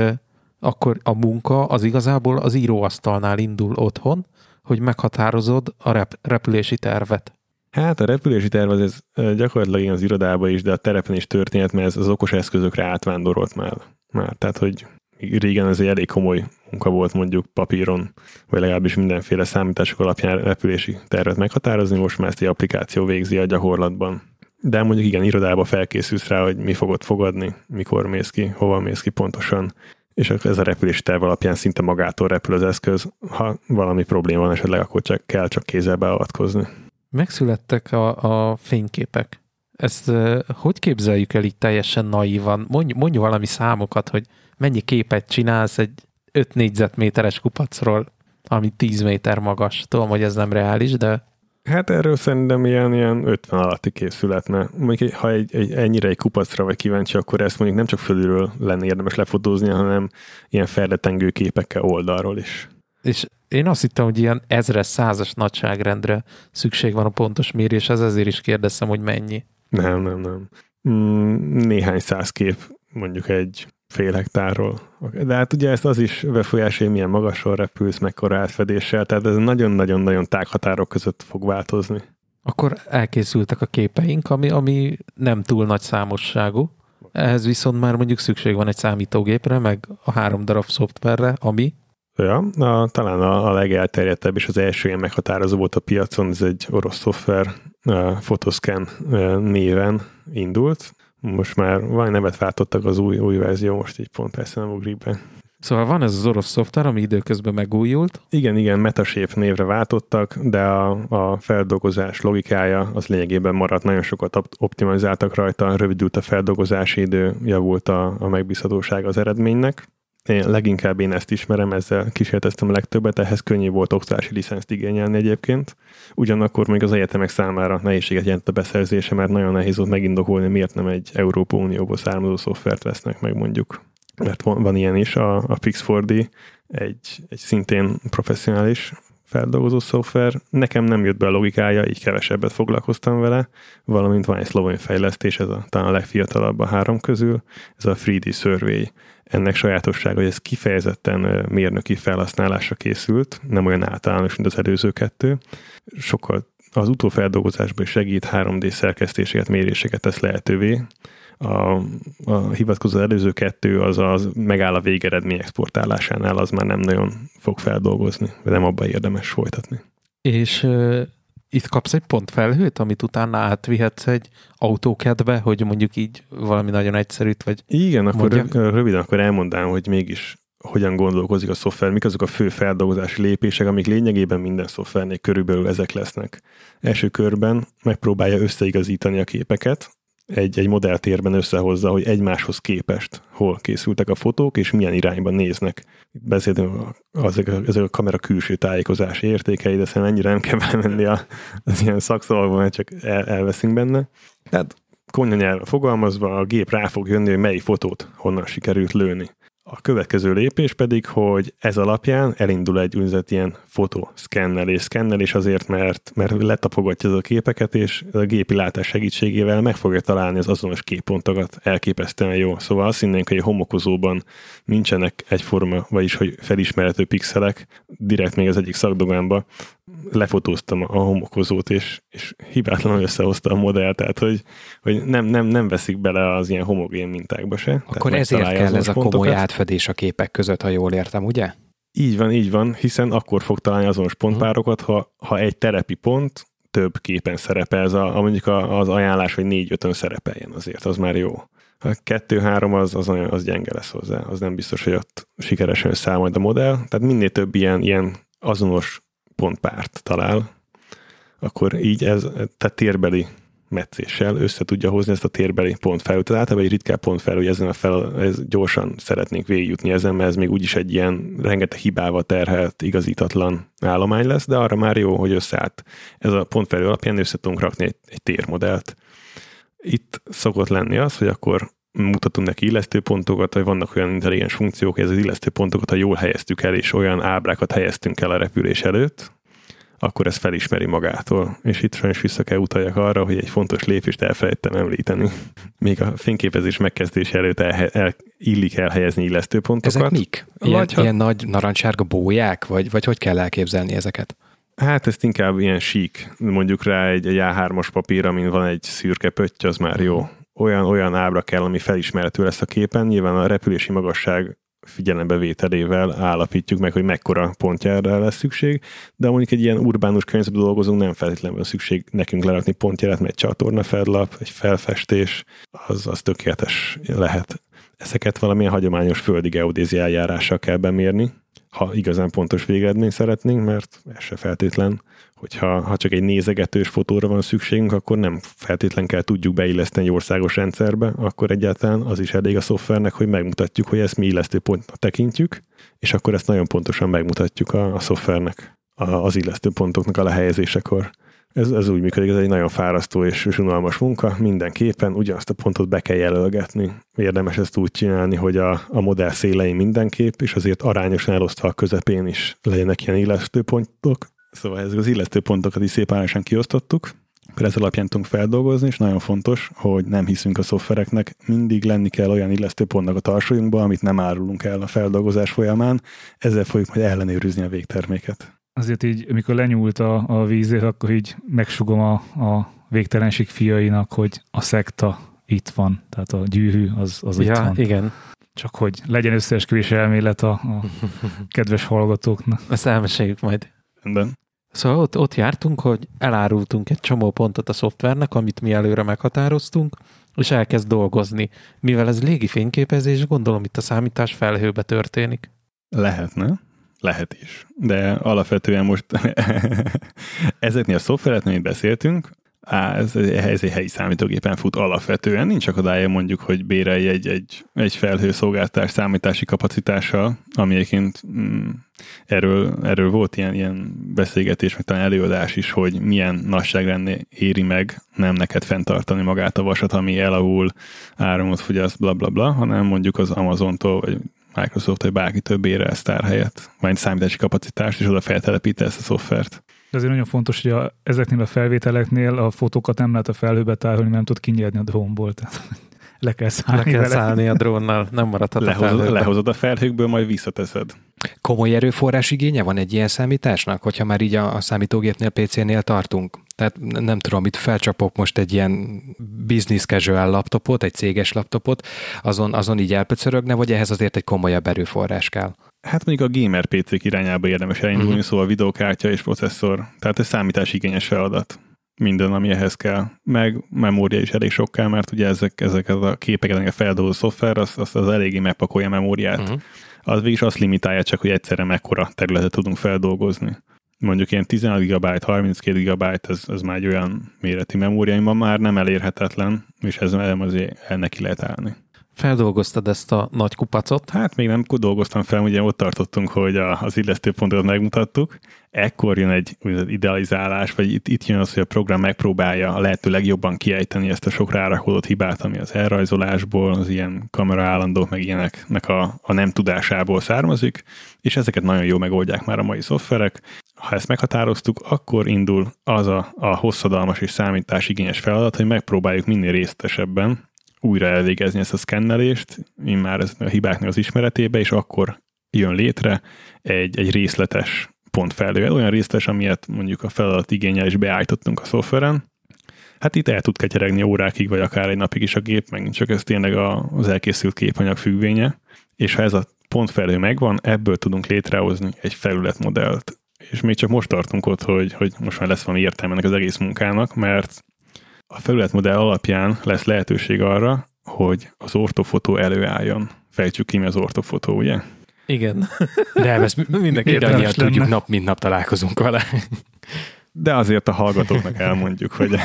akkor a munka az igazából az íróasztalnál indul otthon, hogy meghatározod a rep- repülési tervet. Hát a repülési terv az ez gyakorlatilag ilyen az irodába is, de a terepen is történt, mert ez az okos eszközökre átvándorolt már. már. Tehát, hogy régen ez egy elég komoly munka volt mondjuk papíron, vagy legalábbis mindenféle számítások alapján repülési tervet meghatározni, most már ezt egy applikáció végzi a gyakorlatban. De mondjuk igen, irodába felkészülsz rá, hogy mi fogod fogadni, mikor mész ki, hova mész ki pontosan, és ez a repülési terv alapján szinte magától repül az eszköz. Ha valami probléma van esetleg, akkor csak kell csak kézzel beavatkozni. Megszülettek a, a fényképek. Ezt uh, hogy képzeljük el így teljesen naívan? Mondj, mondj valami számokat, hogy mennyi képet csinálsz egy 5 négyzetméteres kupacról, ami 10 méter magas. Tudom, hogy ez nem reális, de... Hát erről szerintem ilyen, ilyen 50 alatti készületne. Mondjuk, ha egy, egy, ennyire egy kupacra vagy kíváncsi, akkor ezt mondjuk nem csak fölülről lenne érdemes lefotózni, hanem ilyen felretengő képekkel oldalról is. És én azt hittem, hogy ilyen ezres, százas nagyságrendre szükség van a pontos méréshez, ezért is kérdeztem, hogy mennyi. Nem, nem, nem. Mm, néhány száz kép mondjuk egy fél hektárról. De hát ugye ezt az is befolyásolja, milyen magasról repülsz, mekkora átfedéssel, tehát ez nagyon-nagyon-nagyon tág határok között fog változni. Akkor elkészültek a képeink, ami, ami nem túl nagy számosságú. Ehhez viszont már mondjuk szükség van egy számítógépre, meg a három darab szoftverre, ami Ja, a, talán a, a legelterjedtebb és az első ilyen meghatározó volt a piacon, ez egy orosz szoftver, Photoscan néven indult. Most már van nevet váltottak az új, új verzió, most így pont persze nem ugrik be. Szóval van ez az orosz szoftver, ami időközben megújult. Igen, igen, Metashape névre váltottak, de a, a feldolgozás logikája az lényegében maradt, nagyon sokat optimalizáltak rajta, rövidült a feldolgozási idő, javult a, a megbízhatóság az eredménynek. Én, leginkább én ezt ismerem, ezzel kísérleteztem a legtöbbet, ehhez könnyű volt oktatási licenszt igényelni egyébként. Ugyanakkor még az egyetemek számára nehézséget jelent a beszerzése, mert nagyon nehéz volt megindokolni, miért nem egy Európa Unióból származó szoftvert vesznek meg mondjuk. Mert van, van ilyen is, a, a Pix4D, egy, egy szintén professzionális feldolgozó szoftver. Nekem nem jött be a logikája, így kevesebbet foglalkoztam vele, valamint van egy szlovén fejlesztés, ez a, talán a legfiatalabb a három közül, ez a 3D Survey ennek sajátossága, hogy ez kifejezetten mérnöki felhasználásra készült, nem olyan általános, mint az előző kettő. Sokkal az utófeldolgozásban segít 3D szerkesztéseket, méréseket tesz lehetővé. A, a hivatkozó előző kettő az az megáll a végeredmény exportálásánál, az már nem nagyon fog feldolgozni, vagy nem abban érdemes folytatni. És itt kapsz egy pontfelhőt, amit utána átvihetsz egy autókedbe, hogy mondjuk így valami nagyon egyszerűt, vagy Igen, akkor mondjak? röviden akkor elmondám, hogy mégis hogyan gondolkozik a szoftver, mik azok a fő feldolgozási lépések, amik lényegében minden szoftvernél körülbelül ezek lesznek. Első körben megpróbálja összeigazítani a képeket, egy, egy modelltérben összehozza, hogy egymáshoz képest hol készültek a fotók, és milyen irányban néznek. Beszéltünk ezek a, ezek a kamera külső tájékozási értékei, de szerintem ennyire nem kell belemenni az ilyen szakszavakban, mert csak el, elveszünk benne. Tehát konyha nyelven fogalmazva a gép rá fog jönni, hogy melyik fotót honnan sikerült lőni. A következő lépés pedig, hogy ez alapján elindul egy úgynevezett ilyen fotoszkennelés. Szkennelés azért, mert, mert letapogatja a képeket, és a gépi látás segítségével meg fogja találni az azonos képpontokat elképesztően jó. Szóval azt hinnénk, hogy a homokozóban nincsenek egyforma, vagyis hogy felismerhető pixelek, direkt még az egyik szakdogánba lefotóztam a homokozót, és, és hibátlanul összehozta a modell, tehát hogy, hogy nem, nem, nem veszik bele az ilyen homogén mintákba se. Akkor ezért kell ez a komoly átfedés a képek között, ha jól értem, ugye? Így van, így van, hiszen akkor fog találni azonos pontpárokat, ha, ha egy terepi pont több képen szerepel, ez a, a mondjuk az ajánlás, hogy négy-ötön szerepeljen azért, az már jó. A kettő-három az, az, nagyon, az gyenge lesz hozzá, az nem biztos, hogy ott sikeresen összeáll majd a modell. Tehát minél több ilyen, ilyen azonos pontpárt talál, akkor így ez, tehát térbeli meccéssel össze tudja hozni ezt a térbeli pontfelőt. Tehát általában egy ritkább pontfelő, hogy ezen a fel, ez gyorsan szeretnénk végigjutni ezen, mert ez még úgyis egy ilyen rengeteg hibával terhelt, igazítatlan állomány lesz, de arra már jó, hogy összeállt. Ez a pontfelő alapján össze tudunk rakni egy, egy térmodellt. Itt szokott lenni az, hogy akkor mutatunk neki illesztőpontokat, vagy vannak olyan intelligens funkciók, ez az illesztőpontokat, ha jól helyeztük el, és olyan ábrákat helyeztünk el a repülés előtt, akkor ez felismeri magától. És itt sajnos vissza kell utaljak arra, hogy egy fontos lépést elfelejtettem említeni. Még a fényképezés megkezdése előtt el, el, illik elhelyezni illesztőpontokat. Ezek mik? Ilyen, vagy, ha... ilyen nagy narancssárga bóják, vagy, vagy hogy kell elképzelni ezeket? Hát ezt inkább ilyen sík, mondjuk rá egy, egy A3-as papír, amin van egy szürke pötty, az már jó olyan, olyan ábra kell, ami felismerhető lesz a képen. Nyilván a repülési magasság figyelembevételével állapítjuk meg, hogy mekkora pontjára lesz szükség, de mondjuk egy ilyen urbánus környezetben dolgozunk, nem feltétlenül szükség nekünk lerakni pontját, mert egy csatorna fellap, egy felfestés, az, az tökéletes lehet. Ezeket valamilyen hagyományos földi geodézi eljárással kell bemérni, ha igazán pontos végeredményt szeretnénk, mert ez se feltétlen hogyha ha csak egy nézegetős fotóra van szükségünk, akkor nem feltétlen kell tudjuk beilleszteni egy országos rendszerbe, akkor egyáltalán az is elég a szoftvernek, hogy megmutatjuk, hogy ezt mi illesztő pontnak tekintjük, és akkor ezt nagyon pontosan megmutatjuk a, a szoftvernek a, az illesztő pontoknak a lehelyezésekor. Ez, ez úgy működik, ez egy nagyon fárasztó és unalmas munka, mindenképpen ugyanazt a pontot be kell jelölgetni. Érdemes ezt úgy csinálni, hogy a, a modell szélein mindenképp, és azért arányosan elosztva a közepén is legyenek ilyen illesztő pontok, Szóval ezek az illesztő pontokat is szép árásan kiosztottuk, akkor ez alapján tudunk feldolgozni, és nagyon fontos, hogy nem hiszünk a szoftvereknek, mindig lenni kell olyan illesztő pontnak a tarsolyunkba, amit nem árulunk el a feldolgozás folyamán, ezzel fogjuk majd ellenőrizni a végterméket. Azért így, amikor lenyúlt a, a vízért, akkor így megsugom a, a végtelenség fiainak, hogy a szekta itt van, tehát a gyűrű az, az ja, itt van. igen. Csak hogy legyen összeesküvés elmélet a, a kedves hallgatóknak. Ezt elmeséljük majd. Rendben. Szóval ott, ott jártunk, hogy elárultunk egy csomó pontot a szoftvernek, amit mi előre meghatároztunk, és elkezd dolgozni. Mivel ez légi fényképezés, gondolom itt a számítás felhőbe történik. Lehetne, lehet is. De alapvetően most ezeknél a szoftvereknél, amit beszéltünk, Á, ez, ez egy helyi számítógépen fut alapvetően. Nincs akadálya mondjuk, hogy bérelj egy, egy, egy felhőszolgáltás számítási kapacitással, ami egyébként mm, erről, erről volt ilyen, ilyen beszélgetés, meg talán előadás is, hogy milyen nagyságrendnél éri meg nem neked fenntartani magát a vasat, ami elavul, áramot fogyaszt, bla bla bla, hanem mondjuk az Amazontól, vagy Microsoft, vagy bárki több ére tár helyett, vagy számítási kapacitást, és oda feltelepítesz a szoftvert. De azért nagyon fontos, hogy a, ezeknél a felvételeknél a fotókat nem lehet a felhőbe tárolni, nem tud kinyerni a drónból. Tehát le kell szállni, Le kell vele. szállni a drónnal, nem maradhat a Lehozod, felhőbe. lehozod a felhőkből, majd visszateszed. Komoly erőforrás igénye van egy ilyen számításnak, hogyha már így a, a számítógépnél, PC-nél tartunk? Tehát nem tudom, itt felcsapok most egy ilyen business casual laptopot, egy céges laptopot, azon, azon így elpöcörögne, vagy ehhez azért egy komolyabb erőforrás kell? Hát mondjuk a gamer PC-k irányába érdemes elindulni, uh-huh. szóval videokártya és processzor. Tehát ez számításigényes feladat. Minden, ami ehhez kell. Meg memória is elég sok kell, mert ugye ezek, ezeket a képeket, a feldolgozó szoftver, az, az, az eléggé megpakolja a memóriát. Uh-huh. Az végig azt limitálja csak, hogy egyszerre mekkora területet tudunk feldolgozni. Mondjuk ilyen 16 GB, 32 GB, ez, ez már egy olyan méretű memória, ami ma már nem elérhetetlen, és ez azért el neki lehet állni. Feldolgoztad ezt a nagy kupacot, Hát még nem dolgoztam fel, ugye ott tartottunk, hogy a, az illesztőpontot megmutattuk. Ekkor jön egy idealizálás, vagy itt, itt jön az, hogy a program megpróbálja a lehető legjobban kiejteni ezt a sok rárakódott hibát, ami az elrajzolásból, az ilyen kamera állandók, meg ilyeneknek a, a nem tudásából származik, és ezeket nagyon jó megoldják már a mai szoftverek. Ha ezt meghatároztuk, akkor indul az a, a hosszadalmas és számításigényes feladat, hogy megpróbáljuk minél részletesebben újra elvégezni ezt a szkennelést, már ez a hibáknak az ismeretébe, és akkor jön létre egy, egy részletes pontfelhő. Olyan részletes, amilyet mondjuk a feladat igényel is beállítottunk a szoftveren. Hát itt el tud ketyeregni órákig, vagy akár egy napig is a gép, meg csak ez tényleg az elkészült képanyag függvénye. És ha ez a pontfelhő megvan, ebből tudunk létrehozni egy felületmodellt. És még csak most tartunk ott, hogy, hogy most már lesz valami értelme ennek az egész munkának, mert a felületmodell alapján lesz lehetőség arra, hogy az ortofotó előálljon. Fejtsük ki, mi az ortofotó, ugye? igen. De ezt Mindenki mindannyian tudjuk, nap mint nap találkozunk vele. De azért a hallgatóknak elmondjuk, hogy,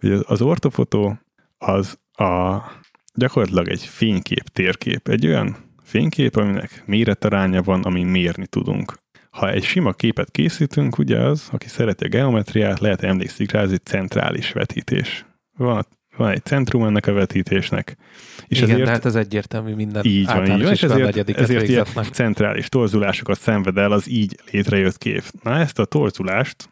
hogy az ortofotó az a gyakorlatilag egy fénykép, térkép. Egy olyan fénykép, aminek méretaránya van, amin mérni tudunk. Ha egy sima képet készítünk, ugye az, aki szereti a geometriát, lehet emlékszik rá, ez egy centrális vetítés. Van, van egy centrum ennek a vetítésnek. És igen, ezért hát ez egyértelmű minden így van, így van, és ezért, ezért ilyen centrális torzulásokat szenved el az így létrejött kép. Na ezt a torzulást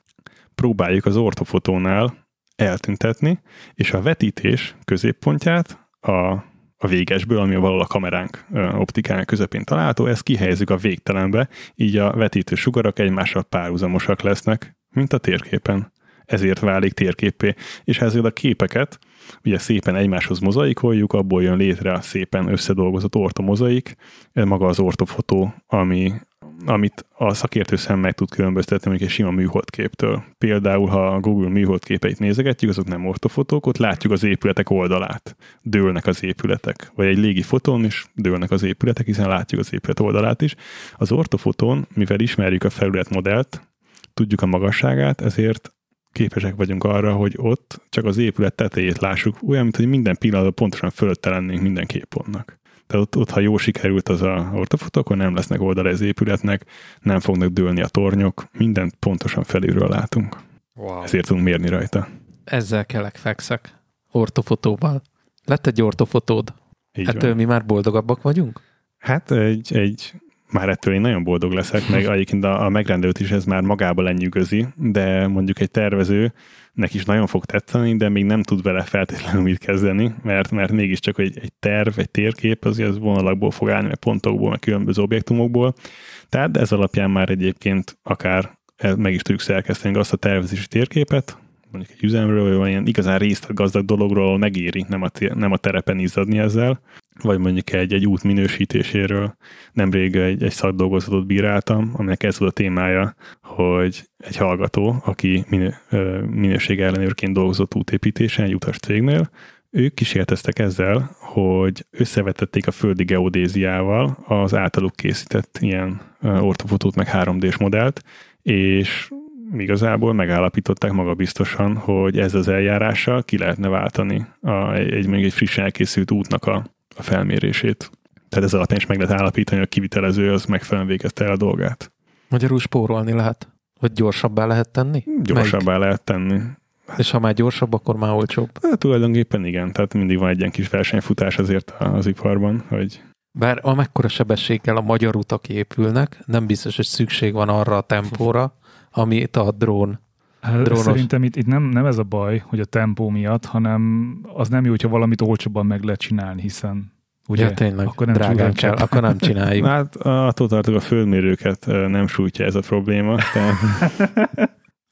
próbáljuk az ortofotónál eltüntetni, és a vetítés középpontját a, a végesből, ami valahol a kameránk ö, optikán közepén található, ezt kihelyezzük a végtelenbe, így a vetítő sugarak egymással párhuzamosak lesznek, mint a térképen. Ezért válik térképé. És ezért a képeket ugye szépen egymáshoz mozaikoljuk, abból jön létre a szépen összedolgozott ortomozaik, maga az ortofotó, ami, amit a szakértő szem meg tud különböztetni mondjuk egy sima műholdképtől. Például, ha a Google műholdképeit nézegetjük, azok nem ortofotók, ott látjuk az épületek oldalát. Dőlnek az épületek. Vagy egy légi fotón is dőlnek az épületek, hiszen látjuk az épület oldalát is. Az ortofotón, mivel ismerjük a felületmodellt, tudjuk a magasságát, ezért képesek vagyunk arra, hogy ott csak az épület tetejét lássuk, olyan, mint hogy minden pillanatban pontosan fölötte lennénk minden képpontnak. Tehát ott, ott, ha jó sikerült az a ortofotó, akkor nem lesznek oldal az épületnek, nem fognak dőlni a tornyok, mindent pontosan felülről látunk. Wow. Ezért tudunk mérni rajta. Ezzel kelek fekszek. Ortofotóval. Lett egy ortofotód. Így Hát van. mi már boldogabbak vagyunk? Hát egy, egy már ettől én nagyon boldog leszek, meg egyébként a, a megrendelőt is ez már magába lenyűgözi, de mondjuk egy tervező neki is nagyon fog tetszeni, de még nem tud vele feltétlenül mit kezdeni, mert, mert mégiscsak egy, egy terv, egy térkép, azért az vonalakból fog állni, meg pontokból, meg különböző objektumokból. Tehát ez alapján már egyébként akár meg is tudjuk szerkeszteni azt a tervezési térképet, mondjuk egy üzemről, vagy olyan igazán részletgazdag dologról, ahol megéri nem a, nem a terepen izzadni ezzel, vagy mondjuk egy, egy út minősítéséről. Nemrég egy, egy szakdolgozatot bíráltam, aminek ez volt a témája, hogy egy hallgató, aki minő, minőség ellenőrként dolgozott útépítésen egy utas cégnél, ők kísérleteztek ezzel, hogy összevetették a földi geodéziával az általuk készített ilyen ortofotót meg 3D-s modellt, és igazából megállapították magabiztosan, hogy ez az eljárással ki lehetne váltani a, egy, még egy frissen elkészült útnak a, a felmérését. Tehát ez alapján is meg lehet állapítani, hogy a kivitelező az megfelelően végezte el a dolgát. Magyarul spórolni lehet? Vagy gyorsabbá lehet tenni? Gyorsabbá Melyik? lehet tenni. És ha már gyorsabb, akkor már olcsóbb? Hát, tulajdonképpen igen, tehát mindig van egy ilyen kis versenyfutás azért az iparban, hogy bár amekkora sebességgel a magyar utak épülnek, nem biztos, hogy szükség van arra a tempóra, amit a drón Hát drónos. Szerintem itt, itt nem, nem ez a baj, hogy a tempó miatt, hanem az nem jó, hogyha valamit olcsóbban meg lehet csinálni, hiszen ugye? Ja, tényleg, akkor nem drágán kell, akkor nem csináljuk. Hát attól tartok a földmérőket nem sújtja ez a probléma.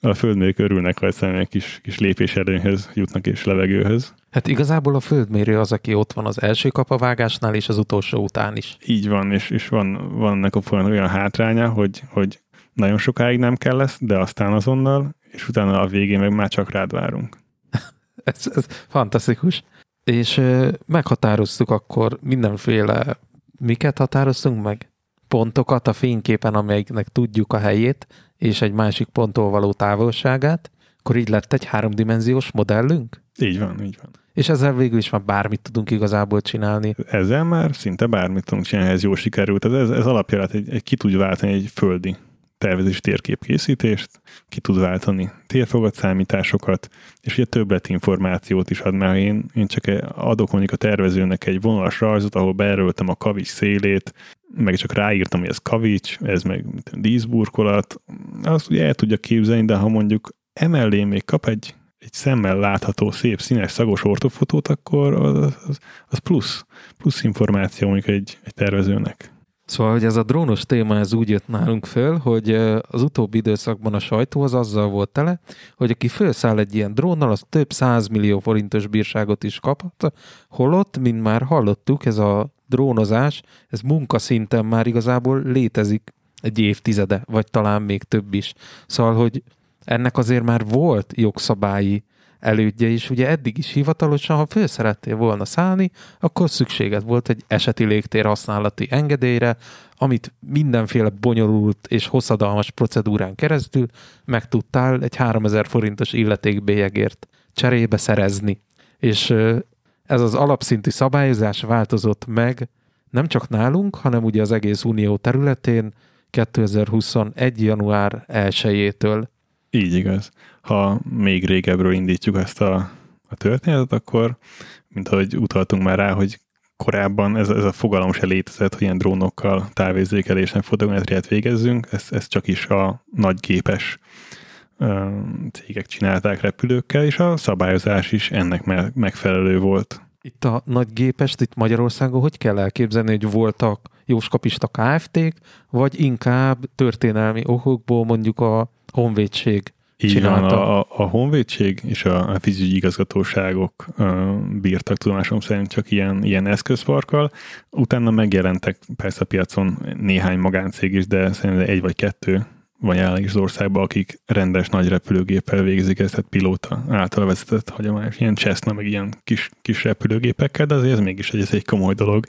a földmérők örülnek, ha egyszerűen egy kis, kis lépés előnyhöz jutnak és levegőhöz. Hát igazából a földmérő az, aki ott van az első kapavágásnál és az utolsó után is. Így van, és, és van, van ennek a folyamat olyan hátránya, hogy, hogy nagyon sokáig nem kell lesz, de aztán azonnal, és utána a végén meg már csak rád várunk. ez, ez fantasztikus. És ö, meghatároztuk akkor mindenféle, miket határoztunk meg? Pontokat a fényképen, amelyiknek tudjuk a helyét, és egy másik ponttól való távolságát, akkor így lett egy háromdimenziós modellünk? Így van, így van. És ezzel végül is már bármit tudunk igazából csinálni. Ezzel már szinte bármit tudunk csinálni, ez jó sikerült. Ez, ez alapja egy, egy, ki tud váltani egy földi tervezés térképkészítést, ki tud váltani térfogat számításokat, és ugye többlet információt is ad, mert én, én csak adok mondjuk a tervezőnek egy vonalas rajzot, ahol beerőltem a kavics szélét, meg csak ráírtam, hogy ez kavics, ez meg díszburkolat, azt ugye el tudja képzelni, de ha mondjuk emellé még kap egy, egy szemmel látható, szép, színes, szagos ortofotót, akkor az, az, az plusz, plusz információ mondjuk egy, egy tervezőnek. Szóval, hogy ez a drónos téma, ez úgy jött nálunk föl, hogy az utóbbi időszakban a sajtó az azzal volt tele, hogy aki felszáll egy ilyen drónnal, az több százmillió forintos bírságot is kaphat, holott, mint már hallottuk, ez a drónozás, ez munkaszinten már igazából létezik egy évtizede, vagy talán még több is. Szóval, hogy ennek azért már volt jogszabályi elődje is. Ugye eddig is hivatalosan, ha föl szerettél volna szállni, akkor szükséged volt egy eseti légtér használati engedélyre, amit mindenféle bonyolult és hosszadalmas procedúrán keresztül meg tudtál egy 3000 forintos illetékbélyegért cserébe szerezni. És ez az alapszintű szabályozás változott meg nem csak nálunk, hanem ugye az egész unió területén 2021. január 1-től. Így igaz ha még régebről indítjuk ezt a, a történetet, akkor, mint ahogy utaltunk már rá, hogy korábban ez, ez a fogalom se létezett, hogy ilyen drónokkal távérzékelésnek fotogrametriát végezzünk, ezt, ezt csak is a nagy gépes cégek csinálták repülőkkel, és a szabályozás is ennek megfelelő volt. Itt a nagy gépest, itt Magyarországon hogy kell elképzelni, hogy voltak jóskapista KFT-k, vagy inkább történelmi okokból mondjuk a honvédség így csinálta. van, a, a honvédség és a, a fizikai igazgatóságok bírtak tudomásom szerint csak ilyen, ilyen eszközparkkal. Utána megjelentek persze a piacon néhány magáncég is, de szerintem egy vagy kettő van jelenleg is az országban, akik rendes nagy repülőgéppel végzik ezt, tehát pilóta által vezetett hagyományos, ilyen Cessna, meg ilyen kis, kis repülőgépekkel, de azért ez mégis egy, ez egy komoly dolog.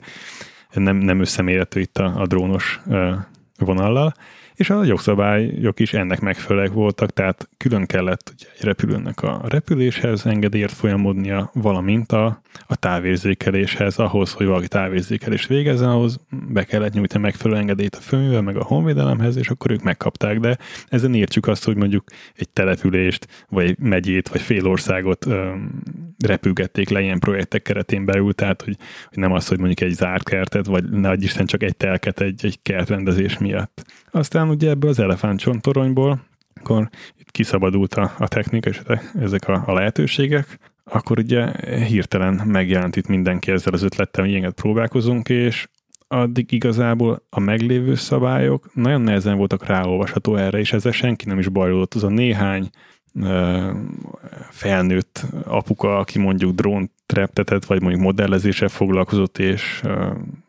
Nem, nem összemérhető itt a, a drónos uh, vonallal és a jogszabályok is ennek megfelelőek voltak, tehát külön kellett ugye, egy repülőnek a repüléshez engedélyért folyamodnia, valamint a, a távérzékeléshez, ahhoz, hogy valaki távérzékelést végezzen, ahhoz be kellett nyújtani megfelelő engedélyt a főművel, meg a honvédelemhez, és akkor ők megkapták, de ezen értsük azt, hogy mondjuk egy települést, vagy egy megyét, vagy fél országot öm, repülgették le ilyen projektek keretén belül, tehát hogy, hogy nem az, hogy mondjuk egy zárt kertet, vagy ne Isten csak egy telket egy, egy kertrendezés miatt. Aztán ugye ebből az elefántcsontoronyból, akkor itt kiszabadult a, a technika és ezek a, a lehetőségek, akkor ugye hirtelen megjelent itt mindenki ezzel az ötlettel, hogy ilyenet próbálkozunk, és addig igazából a meglévő szabályok nagyon nehezen voltak ráolvasható erre, és ezzel senki nem is bajlódott. Az a néhány felnőtt apuka, aki mondjuk drón treptetett, vagy mondjuk modellezéssel foglalkozott, és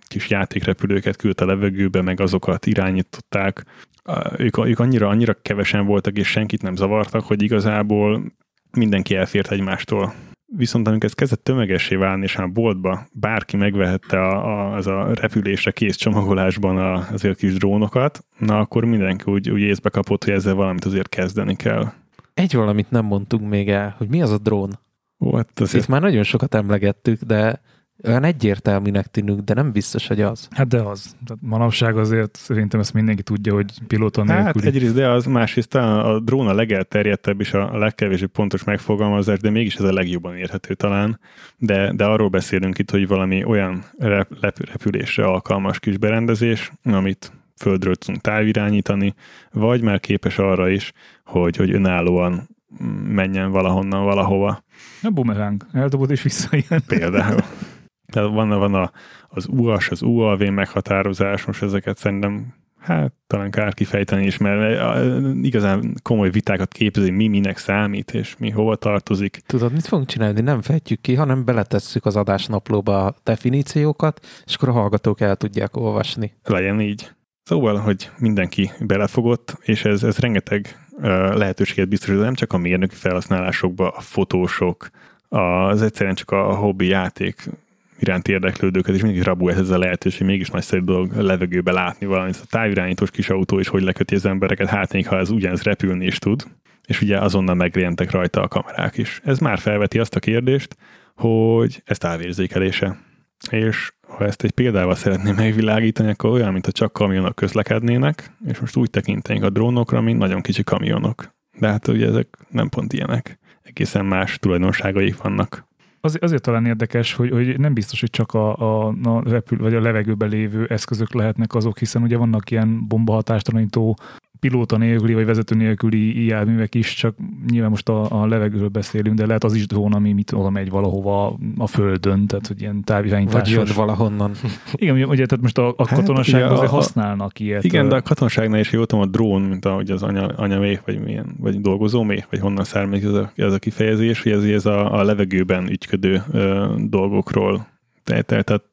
kis játékrepülőket küldt a levegőbe, meg azokat irányították. Ők, ők annyira, annyira kevesen voltak, és senkit nem zavartak, hogy igazából mindenki elfért egymástól Viszont amikor ez kezdett tömegessé válni, és már boltba bárki megvehette a, a, az a repülésre kész csomagolásban a, azért a kis drónokat, na akkor mindenki úgy, úgy észbe kapott, hogy ezzel valamit azért kezdeni kell. Egy valamit nem mondtunk még el, hogy mi az a drón. Ó, hát azért Itt már nagyon sokat emlegettük, de olyan egyértelműnek tűnünk, de nem biztos, hogy az. Hát de az. Tehát manapság azért szerintem ezt mindenki tudja, hogy pilóta Hát nélküli. egyrészt, de az másrészt talán a drón a legelterjedtebb és a legkevésbé pontos megfogalmazás, de mégis ez a legjobban érhető talán. De, de arról beszélünk itt, hogy valami olyan rep- repülésre alkalmas kis berendezés, amit földről tudunk távirányítani, vagy már képes arra is, hogy, hogy önállóan menjen valahonnan valahova. A bumerang. Eldobod és visszajön. Például. Tehát van, van a, az UAS, az UAV meghatározás, most ezeket szerintem hát talán kár kifejteni is, mert igazán komoly vitákat képezi, mi minek számít, és mi hova tartozik. Tudod, mit fogunk csinálni? Nem fejtjük ki, hanem beletesszük az adásnaplóba a definíciókat, és akkor a hallgatók el tudják olvasni. Legyen így. Szóval, hogy mindenki belefogott, és ez, ez rengeteg uh, lehetőséget biztosít, nem csak a mérnöki felhasználásokba, a fotósok, az egyszerűen csak a hobbi játék iránt érdeklődőket, és mindig rabul ez a lehetőség, mégis nagyszerű dolog a levegőbe látni valamit. A távirányítós kis autó is hogy leköti az embereket, hát még ha ez ugyanez repülni is tud, és ugye azonnal megjelentek rajta a kamerák is. Ez már felveti azt a kérdést, hogy ez távérzékelése. És ha ezt egy példával szeretném megvilágítani, akkor olyan, mintha csak kamionok közlekednének, és most úgy tekintenénk a drónokra, mint nagyon kicsi kamionok. De hát ugye ezek nem pont ilyenek. Egészen más tulajdonságaik vannak. Az, azért talán érdekes, hogy, hogy nem biztos, hogy csak a, a, a repül, vagy a levegőben lévő eszközök lehetnek azok, hiszen ugye vannak ilyen bombahatástalanító pilóta nélküli, vagy vezető nélküli járművek is, csak nyilván most a, a levegőről beszélünk, de lehet az is drón, ami mit oda megy valahova a földön, tehát hogy ilyen Vagy távirányításos. jön valahonnan. Igen, ugye, tehát most a, a Hát, katonaságban a- azért a- használnak ilyet. Igen, de a katonságnál is jól tudom, a drón, mint ahogy az anya, anyaméh, vagy milyen, vagy dolgozóméh, vagy honnan származik ez a, ez a kifejezés, hogy ez, ez a, a levegőben ügyködő ö, dolgokról tehát, tehát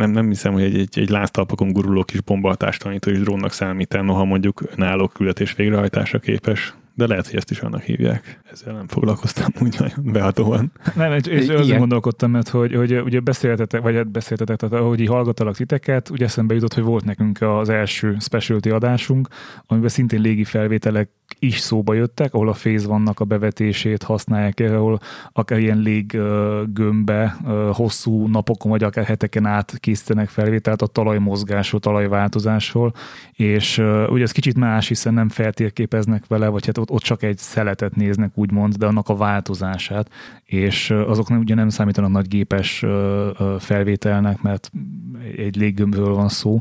nem, nem hiszem, hogy egy, egy, egy láztalpakon guruló kis bombahatástalanító is drónnak számít noha mondjuk önálló küldetés végrehajtásra képes. De lehet, hogy ezt is annak hívják. Ezzel nem foglalkoztam úgy nagyon behatóan. Nem, és, és azon gondolkodtam, mert hogy, hogy ugye beszéltetek, vagy hát beszéltetek, tehát ahogy így hallgattalak titeket, ugye eszembe jutott, hogy volt nekünk az első specialty adásunk, amiben szintén légi felvételek is szóba jöttek, ahol a féz vannak a bevetését használják, ahol akár ilyen léggömbbe hosszú napokon, vagy akár heteken át készítenek felvételt a talajmozgásról, talajváltozásról, és ugye ez kicsit más, hiszen nem feltérképeznek vele, vagy hát ott, ott csak egy szeletet néznek, úgymond, de annak a változását, és azok nem, ugye nem számítanak nagy gépes felvételnek, mert egy léggömbről van szó,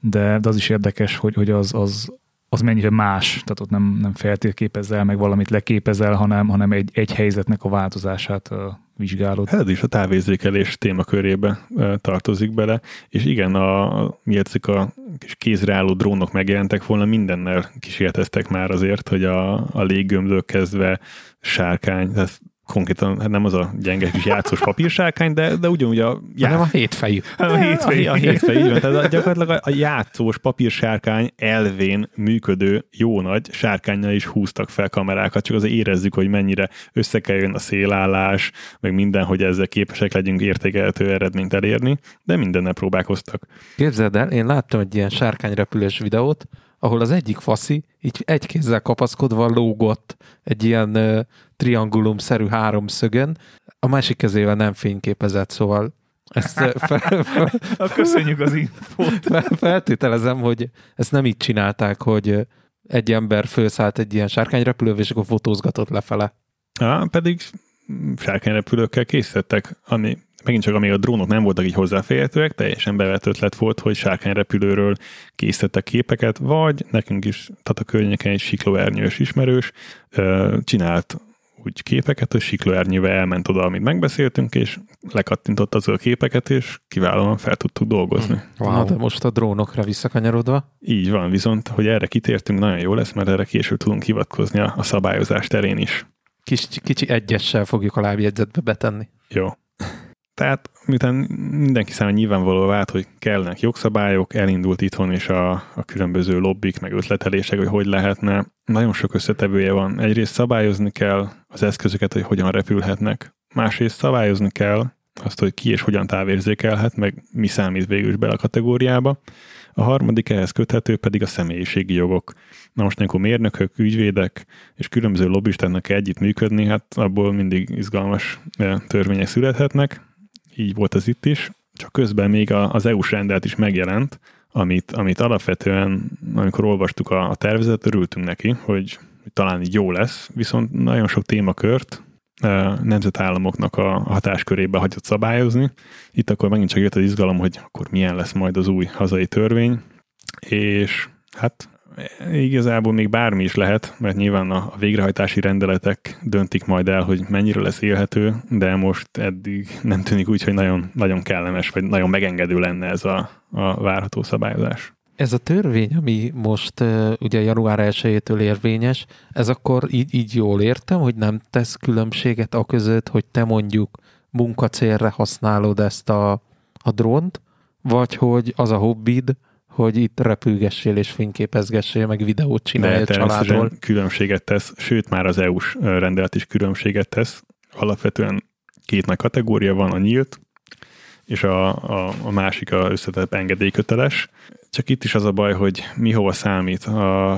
de, de az is érdekes, hogy, hogy az, az, az mennyire más, tehát ott nem, nem feltérképezel, meg valamit leképezel, hanem, hanem egy, egy helyzetnek a változását ö, vizsgálod. Hát ez is a távérzékelés témakörébe tartozik bele, és igen, a, miért a kis kézre álló drónok megjelentek volna, mindennel kísérleteztek már azért, hogy a, a léggömből kezdve sárkány, tehát konkrétan hát nem az a gyenge kis játszós papírsárkány, de, de ugyanúgy a, Hanem a hétfejű. Hát a hétfői. a, a hétfej, így van. Tehát a- gyakorlatilag a, a játszós papírsárkány elvén működő jó nagy sárkányjal is húztak fel kamerákat, csak azért érezzük, hogy mennyire összekerüljön a szélállás, meg minden, hogy ezzel képesek legyünk értékelhető eredményt elérni, de mindennel próbálkoztak. Képzeld el, én láttam egy ilyen sárkányrepülős videót, ahol az egyik faszi így egy kézzel kapaszkodva lógott egy ilyen triangulum-szerű háromszögön, a másik kezével nem fényképezett, szóval ezt ö, fel, fel, Na, Köszönjük az infót. fel, feltételezem, hogy ezt nem így csinálták, hogy ö, egy ember felszállt egy ilyen sárkányrepülővel, és akkor fotózgatott lefele. Á, pedig sárkányrepülőkkel készítettek, ami megint csak amíg a drónok nem voltak így hozzáférhetőek, teljesen bevett ötlet volt, hogy sárkányrepülőről készítettek képeket, vagy nekünk is, tehát a környéken egy siklóernyős ismerős ö, csinált úgy képeket, hogy siklóernyővel elment oda, amit megbeszéltünk, és lekattintott az a képeket, és kiválóan fel tudtuk dolgozni. Wow. Na, de most a drónokra visszakanyarodva. Így van, viszont, hogy erre kitértünk, nagyon jó lesz, mert erre később tudunk hivatkozni a, a szabályozás terén is. Kis, kicsi egyessel fogjuk a lábjegyzetbe betenni. Jó. Tehát miután mindenki számára nyilvánvaló vált, hogy kellnek jogszabályok, elindult itthon is a, a különböző lobbik, meg ötletelések, hogy hogy lehetne. Nagyon sok összetevője van. Egyrészt szabályozni kell az eszközöket, hogy hogyan repülhetnek. Másrészt szabályozni kell azt, hogy ki és hogyan távérzékelhet, meg mi számít végül is be a kategóriába. A harmadik ehhez köthető pedig a személyiségi jogok. Na most, amikor mérnökök, ügyvédek és különböző lobbistáknak együtt működni, hát abból mindig izgalmas eh, törvények születhetnek. Így volt az itt is. Csak közben még az EU-s rendelet is megjelent, amit, amit alapvetően, amikor olvastuk a, a tervezetet, örültünk neki, hogy, talán jó lesz, viszont nagyon sok témakört nemzetállamoknak a hatáskörébe hagyott szabályozni. Itt akkor megint csak jött az izgalom, hogy akkor milyen lesz majd az új hazai törvény, és hát igazából még bármi is lehet, mert nyilván a végrehajtási rendeletek döntik majd el, hogy mennyire lesz élhető, de most eddig nem tűnik úgy, hogy nagyon, nagyon kellemes, vagy nagyon megengedő lenne ez a, a várható szabályozás. Ez a törvény, ami most ugye január 1-től érvényes, ez akkor így, így jól értem, hogy nem tesz különbséget a között, hogy te mondjuk munkacélre használod ezt a, a drónt, vagy hogy az a hobbid, hogy itt repülgessél és fényképezgessél, meg videót csinálj a családról. különbséget tesz, sőt már az EU-s rendelet is különbséget tesz. Alapvetően két nagy kategória van, a nyílt, és a, a, a másik a összetett engedélyköteles. Csak itt is az a baj, hogy mi hova számít. A,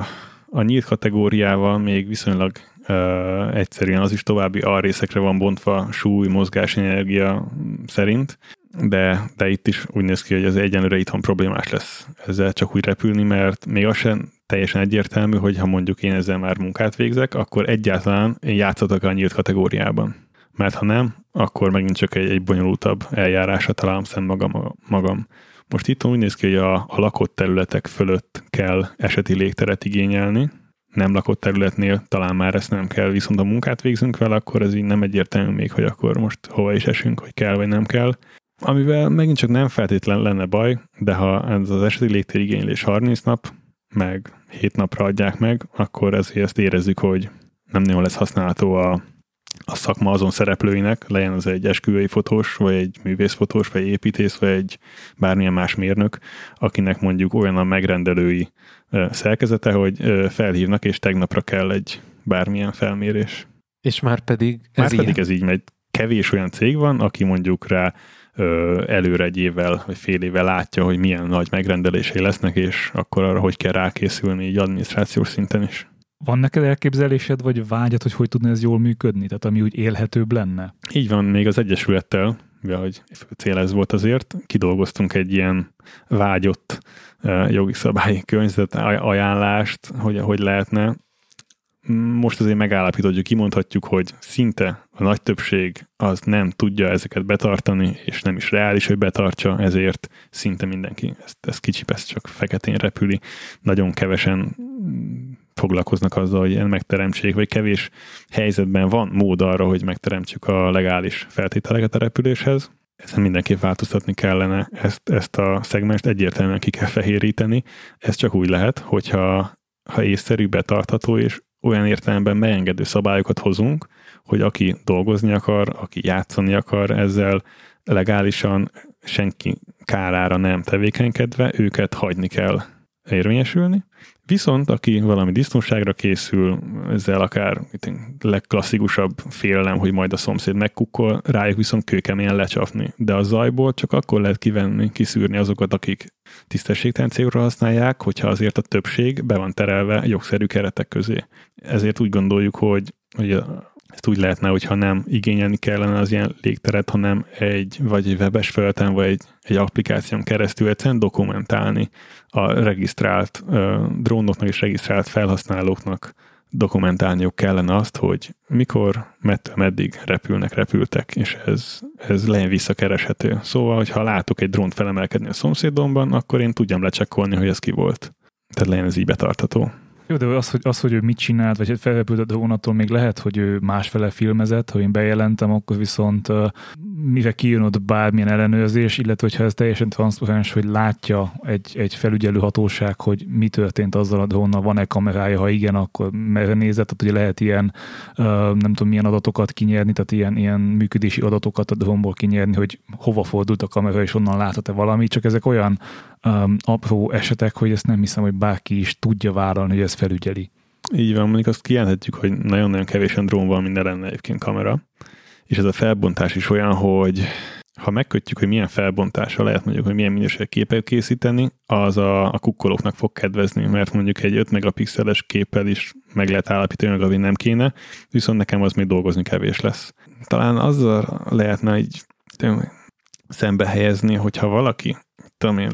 a nyílt kategóriával még viszonylag uh, egyszerűen az is további alrészekre van bontva súly, mozgásenergia szerint, de, de itt is úgy néz ki, hogy ez egyenlőre itthon problémás lesz ezzel csak úgy repülni, mert még az sem teljesen egyértelmű, hogy ha mondjuk én ezzel már munkát végzek, akkor egyáltalán én játszatok a nyílt kategóriában. Mert ha nem, akkor megint csak egy, egy bonyolultabb eljárásra találom szem magam, magam. Most itt úgy néz ki, hogy a, a lakott területek fölött kell eseti légteret igényelni, nem lakott területnél talán már ezt nem kell, viszont a munkát végzünk vele, akkor ez így nem egyértelmű még, hogy akkor most hova is esünk, hogy kell vagy nem kell. Amivel megint csak nem feltétlen lenne baj, de ha ez az eseti légtér igénylés 30 nap, meg 7 napra adják meg, akkor ezért ezt érezzük, hogy nem nagyon lesz használható a, a szakma azon szereplőinek, legyen az egy esküvői fotós, vagy egy művészfotós, vagy építész, vagy egy bármilyen más mérnök, akinek mondjuk olyan a megrendelői szerkezete, hogy felhívnak, és tegnapra kell egy bármilyen felmérés. És már pedig ez Már pedig ez így megy. Kevés olyan cég van, aki mondjuk rá előre egy évvel vagy fél évvel látja, hogy milyen nagy megrendelései lesznek, és akkor arra hogy kell rákészülni így adminisztrációs szinten is. Van neked elképzelésed, vagy vágyat, hogy hogy tudna ez jól működni? Tehát ami úgy élhetőbb lenne? Így van, még az Egyesülettel, mivel hogy cél ez volt azért, kidolgoztunk egy ilyen vágyott jogi szabályi környezet ajánlást, hogy hogy lehetne most azért megállapíthatjuk, kimondhatjuk, hogy szinte a nagy többség az nem tudja ezeket betartani, és nem is reális, hogy betartsa, ezért szinte mindenki ezt, ezt kicsipesz, csak feketén repüli. Nagyon kevesen foglalkoznak azzal, hogy megteremtsék, vagy kevés helyzetben van mód arra, hogy megteremtsük a legális feltételeket a repüléshez. Ezen mindenképp változtatni kellene, ezt, ezt a szegmest egyértelműen ki kell fehéríteni. Ez csak úgy lehet, hogyha ha észszerű, betartható és olyan értelemben megengedő szabályokat hozunk, hogy aki dolgozni akar, aki játszani akar ezzel legálisan, senki kárára nem tevékenykedve, őket hagyni kell érvényesülni. Viszont aki valami disznóságra készül, ezzel akár legklasszikusabb félelem, hogy majd a szomszéd megkukkol, rájuk viszont kőkeményen lecsapni. De a zajból csak akkor lehet kivenni, kiszűrni azokat, akik tisztességtelen célra használják, hogyha azért a többség be van terelve jogszerű keretek közé. Ezért úgy gondoljuk, hogy, hogy ezt úgy lehetne, hogyha nem igényelni kellene az ilyen légteret, hanem egy vagy egy webes felületen, vagy egy, egy applikáción keresztül egyszerűen dokumentálni a regisztrált uh, drónoknak és regisztrált felhasználóknak dokumentálniuk kellene azt, hogy mikor, mettől meddig repülnek, repültek, és ez, ez legyen visszakereshető. Szóval, hogyha látok egy drónt felemelkedni a szomszédomban, akkor én tudjam lecsekkolni, hogy ez ki volt. Tehát legyen ez így betartató. Jó, de az, hogy, az, hogy ő mit csinált, vagy felrepült a drónattól, még lehet, hogy ő másfele filmezett, ha én bejelentem, akkor viszont uh, mire kijön ott bármilyen ellenőrzés, illetve hogyha ez teljesen transzparens, hogy látja egy, egy felügyelő hatóság, hogy mi történt azzal a drónnal, van-e kamerája, ha igen, akkor merre nézett, tehát ugye lehet ilyen, nem tudom, milyen adatokat kinyerni, tehát ilyen, ilyen működési adatokat a drónból kinyerni, hogy hova fordult a kamera, és onnan láthat-e valami, csak ezek olyan um, apró esetek, hogy ezt nem hiszem, hogy bárki is tudja vállalni, hogy ez felügyeli. Így van, mondjuk azt kijelenthetjük, hogy nagyon-nagyon kevésen drón van, minden lenne egyébként kamera. és ez a felbontás is olyan, hogy ha megkötjük, hogy milyen felbontása lehet mondjuk, hogy milyen minőség képet készíteni, az a, a kukkolóknak fog kedvezni, mert mondjuk egy 5 megapixeles képpel is meg lehet állapítani, hogy nem kéne, viszont nekem az még dolgozni kevés lesz. Talán azzal lehetne így szembe helyezni, hogyha valaki tudom én,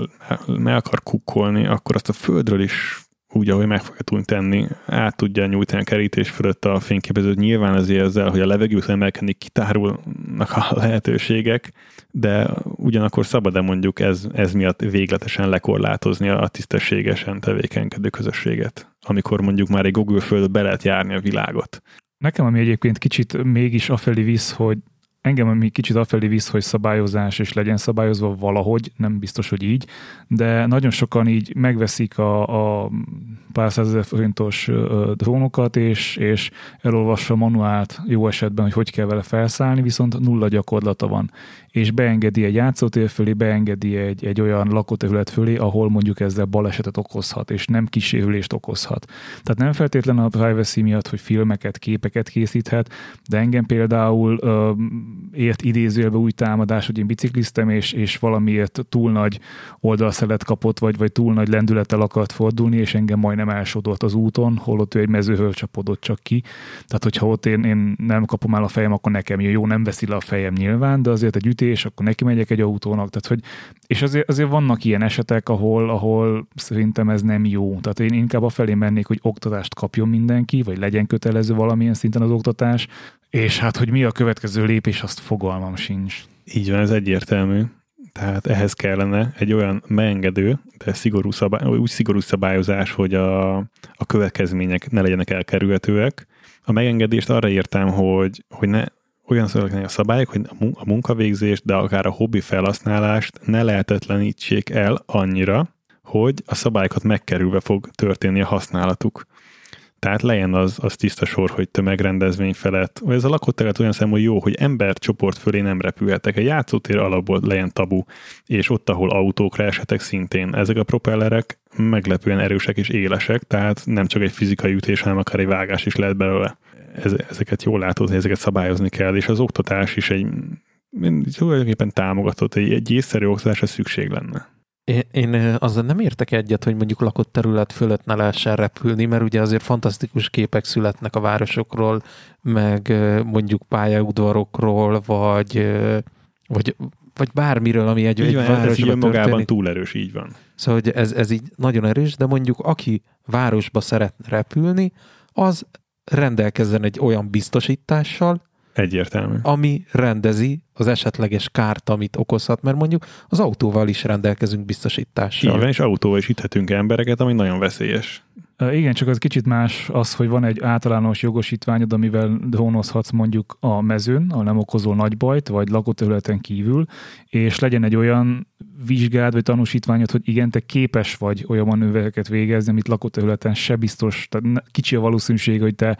meg akar kukkolni, akkor azt a földről is úgy, ahogy meg fogja tudni tenni, át tudja nyújtani a kerítés fölött a fényképezőt. Nyilván azért ezzel, hogy a levegőt emelkedni, kitárulnak a lehetőségek, de ugyanakkor szabad-e mondjuk ez, ez miatt végletesen lekorlátozni a tisztességesen tevékenykedő közösséget, amikor mondjuk már egy Google föld be lehet járni a világot. Nekem, ami egyébként kicsit mégis afelé visz, hogy engem ami kicsit afelé visz, hogy szabályozás és legyen szabályozva valahogy, nem biztos, hogy így, de nagyon sokan így megveszik a, a pár százezer forintos drónokat, és, és elolvassa a manuált jó esetben, hogy hogy kell vele felszállni, viszont nulla gyakorlata van és beengedi egy játszótér fölé, beengedi egy, egy olyan lakóterület fölé, ahol mondjuk ezzel balesetet okozhat, és nem kísérülést okozhat. Tehát nem feltétlenül a privacy miatt, hogy filmeket, képeket készíthet, de engem például ért idézőjelbe új támadás, hogy én bicikliztem, és, és valamiért túl nagy oldalszelet kapott, vagy, vagy túl nagy lendülettel akart fordulni, és engem majdnem elsodort az úton, holott ő egy mezőhöl csapodott csak ki. Tehát, hogyha ott én, én nem kapom el a fejem, akkor nekem jó, nem veszi le a fejem nyilván, de azért egy ütés és akkor neki megyek egy autónak. Tehát, hogy, és azért, azért vannak ilyen esetek, ahol, ahol szerintem ez nem jó. Tehát én inkább a felé mennék, hogy oktatást kapjon mindenki, vagy legyen kötelező valamilyen szinten az oktatás, és hát, hogy mi a következő lépés, azt fogalmam sincs. Így van, ez egyértelmű. Tehát ehhez kellene egy olyan megengedő, de szigorú szabály, úgy szigorú szabályozás, hogy a, a következmények ne legyenek elkerülhetőek. A megengedést arra értem, hogy, hogy ne, olyan szövegnek a szabályok, hogy a munkavégzést, de akár a hobbi felhasználást ne lehetetlenítsék el annyira, hogy a szabályokat megkerülve fog történni a használatuk. Tehát legyen az, az tiszta sor, hogy tömegrendezvény felett, vagy ez a lakóterület olyan szem, hogy jó, hogy embercsoport fölé nem repülhetek. Egy játszótér alapból legyen tabu, és ott, ahol autókra esetek szintén. Ezek a propellerek meglepően erősek és élesek, tehát nem csak egy fizikai ütés, hanem akár egy vágás is lehet belőle ezeket jól látod, ezeket szabályozni kell, és az oktatás is egy tulajdonképpen támogatott, egy, egy észszerű oktatásra szükség lenne. Én, én azzal nem értek egyet, hogy mondjuk lakott terület fölött ne lehessen repülni, mert ugye azért fantasztikus képek születnek a városokról, meg mondjuk pályaudvarokról, vagy, vagy, vagy bármiről, ami egy, így egy van, városban ez magában túl erős, így van. Szóval hogy ez, ez így nagyon erős, de mondjuk aki városba szeretne repülni, az rendelkezzen egy olyan biztosítással, Egyértelmű. ami rendezi az esetleges kárt, amit okozhat, mert mondjuk az autóval is rendelkezünk biztosítással. Van, és autóval is üthetünk embereket, ami nagyon veszélyes. Igen, csak az kicsit más az, hogy van egy általános jogosítványod, amivel drónozhatsz mondjuk a mezőn, ahol nem okozol nagy bajt, vagy lakóterületen kívül, és legyen egy olyan vizsgád, vagy tanúsítványod, hogy igen, te képes vagy olyan manővereket végezni, amit lakóterületen se biztos, tehát kicsi a valószínűség, hogy te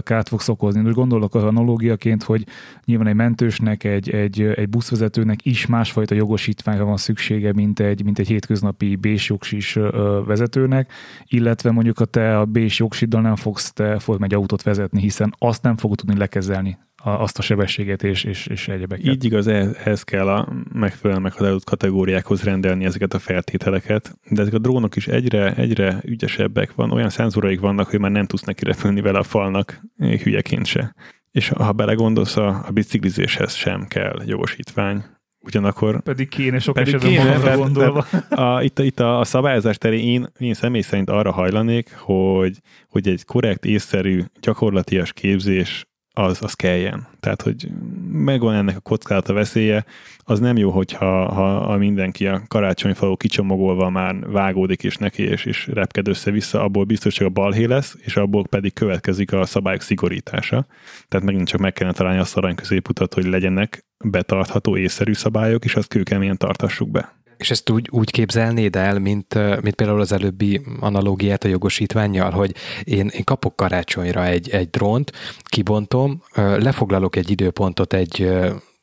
kárt fogsz okozni. Most gondolok az analógiaként, hogy nyilván egy mentősnek, egy, egy, egy buszvezetőnek is másfajta jogosítványra van szüksége, mint egy, mint egy hétköznapi bésjogsis vezetőnek, illetve mondjuk a te a bés jogsiddal nem fogsz te fogsz egy autót vezetni, hiszen azt nem fogod tudni lekezelni azt a sebességet és, és, és egyebeket. Így igaz, ehhez kell a megfelelően meghatározott kategóriákhoz rendelni ezeket a feltételeket, de ezek a drónok is egyre, egyre ügyesebbek van, olyan szenzúraik vannak, hogy már nem tudsz neki repülni vele a falnak hülyeként se. És ha belegondolsz, a, a biciklizéshez sem kell jogosítvány, ugyanakkor... Pedig kéne sok pedig esetben kéne, gondolva. A, itt, itt a, a szabályozás terén én, én személy szerint arra hajlanék, hogy, hogy egy korrekt, észszerű, gyakorlatias képzés az, az kelljen. Tehát, hogy megvan ennek a kockázata veszélye, az nem jó, hogyha ha, ha mindenki a karácsonyfaló kicsomagolva már vágódik és neki, és, és repked össze-vissza, abból biztos csak a balhé lesz, és abból pedig következik a szabályok szigorítása. Tehát megint csak meg kellene találni azt arany középutat, hogy legyenek betartható észszerű szabályok, és azt kőkeményen tartassuk be. És ezt úgy, úgy képzelnéd el, mint, mint például az előbbi analógiát a jogosítványjal, hogy én, én kapok karácsonyra egy, egy drónt, kibontom, lefoglalok egy időpontot egy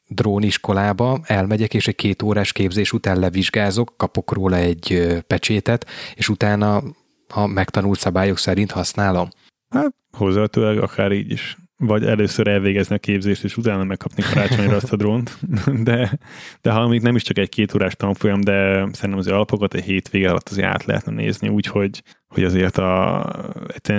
dróniskolába, elmegyek, és egy két órás képzés után levizsgázok, kapok róla egy pecsétet, és utána a megtanult szabályok szerint használom. Hát hozzávetőleg akár így is. Vagy először elvégezni a képzést, és utána megkapni karácsonyra azt a drónt. De, de ha még nem is csak egy két órás tanfolyam, de szerintem az alapokat egy hétvége alatt azért át lehetne nézni, úgyhogy hogy azért a,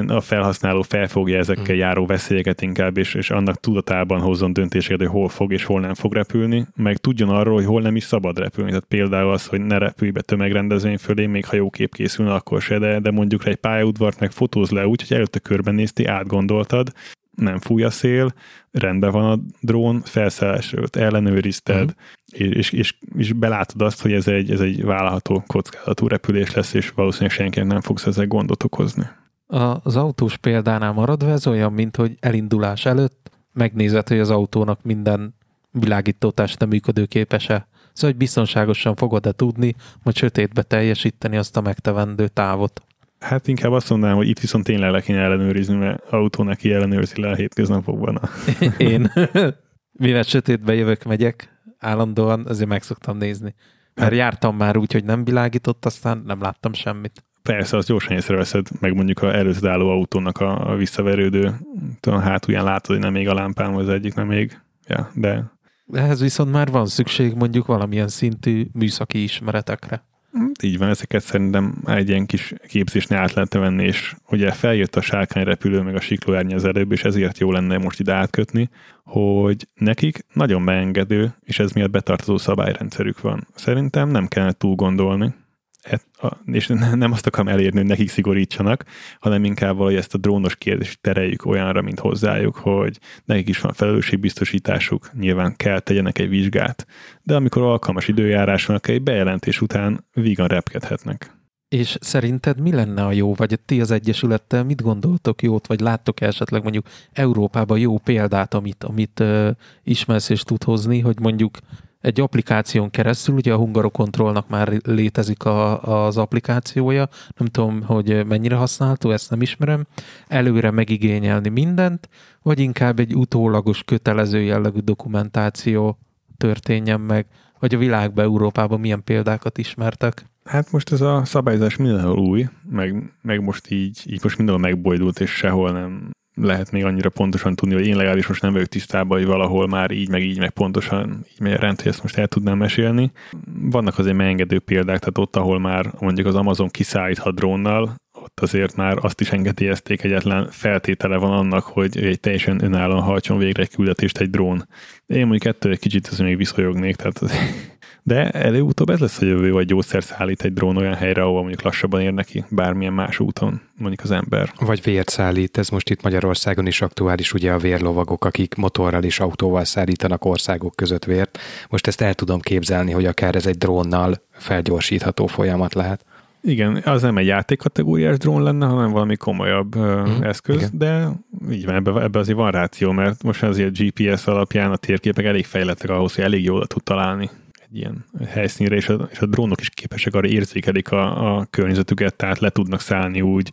a felhasználó felfogja ezekkel hmm. járó veszélyeket inkább, és, és annak tudatában hozzon döntéseket, hogy hol fog és hol nem fog repülni, meg tudjon arról, hogy hol nem is szabad repülni. Tehát például az, hogy ne repülj be tömegrendezvény fölé, még ha jó kép készülne, akkor se, de, de mondjuk egy pályaudvart meg fotóz le úgy, hogy előtte körbenézti, átgondoltad, nem fúj a szél, rendben van a drón, felszállás előtt ellenőrizted, uh-huh. és, és, és belátod azt, hogy ez egy, ez egy vállalható kockázatú repülés lesz, és valószínűleg senkinek nem fogsz ezzel gondot okozni. Az autós példánál maradva ez olyan, mint hogy elindulás előtt megnézed, hogy az autónak minden világítótást működőképes-e. Szóval, hogy biztonságosan fogod-e tudni, majd sötétbe teljesíteni azt a megtevendő távot. Hát inkább azt mondanám, hogy itt viszont tényleg le kéne ellenőrizni, mert autó neki ellenőrzi le a hétköznapokban. A... Én, mivel sötétbe jövök, megyek állandóan, azért meg szoktam nézni. Mert hát, jártam már úgy, hogy nem világított, aztán nem láttam semmit. Persze, az gyorsan észreveszed, meg mondjuk a előző álló autónak a, a visszaverődő, tudom, hátulján látod, hogy nem még a lámpám, az egyik nem még. Ja, de... Ehhez viszont már van szükség mondjuk valamilyen szintű műszaki ismeretekre. Így van, ezeket szerintem egy ilyen kis képzésnél át lehetne venni, és ugye feljött a sárkányrepülő, meg a siklóárnya az előbb, és ezért jó lenne most ide átkötni, hogy nekik nagyon beengedő, és ez miatt betartozó szabályrendszerük van. Szerintem nem kellene túl gondolni, és nem azt akarom elérni, hogy nekik szigorítsanak, hanem inkább valahogy ezt a drónos kérdést tereljük olyanra, mint hozzájuk, hogy nekik is van felelősségbiztosításuk, nyilván kell tegyenek egy vizsgát, de amikor alkalmas időjárás van, akkor egy bejelentés után vígan repkedhetnek. És szerinted mi lenne a jó, vagy ti az Egyesülettel mit gondoltok jót, vagy láttok -e esetleg mondjuk Európában jó példát, amit, amit uh, ismersz és tud hozni, hogy mondjuk egy applikáción keresztül, ugye a Hungarokontrollnak már létezik a, az applikációja, nem tudom, hogy mennyire használható, ezt nem ismerem, előre megigényelni mindent, vagy inkább egy utólagos kötelező jellegű dokumentáció történjen meg, vagy a világban, Európában milyen példákat ismertek? Hát most ez a szabályzás mindenhol új, meg, meg most így, így most mindenhol megbojdult, és sehol nem lehet még annyira pontosan tudni, hogy én legalábbis most nem vagyok tisztában, hogy valahol már így, meg így, meg pontosan így megy rend, hogy ezt most el tudnám mesélni. Vannak azért megengedő példák, tehát ott, ahol már mondjuk az Amazon kiszállíthat drónnal, ott azért már azt is engedélyezték, egyetlen feltétele van annak, hogy egy teljesen önállóan hajtson végre egy küldetést egy drón. Én mondjuk ettől egy kicsit azért még viszonyognék, tehát de előutóbb ez lesz a jövő, vagy gyógyszer szállít egy drón olyan helyre, ahol mondjuk lassabban ér neki bármilyen más úton, mondjuk az ember. Vagy vért szállít, ez most itt Magyarországon is aktuális, ugye a vérlovagok, akik motorral és autóval szállítanak országok között vért. Most ezt el tudom képzelni, hogy akár ez egy drónnal felgyorsítható folyamat lehet. Igen, az nem egy játékkategóriás drón lenne, hanem valami komolyabb mm, eszköz, igen. de így van, ebbe, ebbe azért van ráció, mert most azért GPS alapján a térképek elég fejlettek ahhoz, hogy elég jól tud találni egy ilyen helyszínre, és a, és a drónok is képesek arra érzékelik a, a környezetüket, tehát le tudnak szállni úgy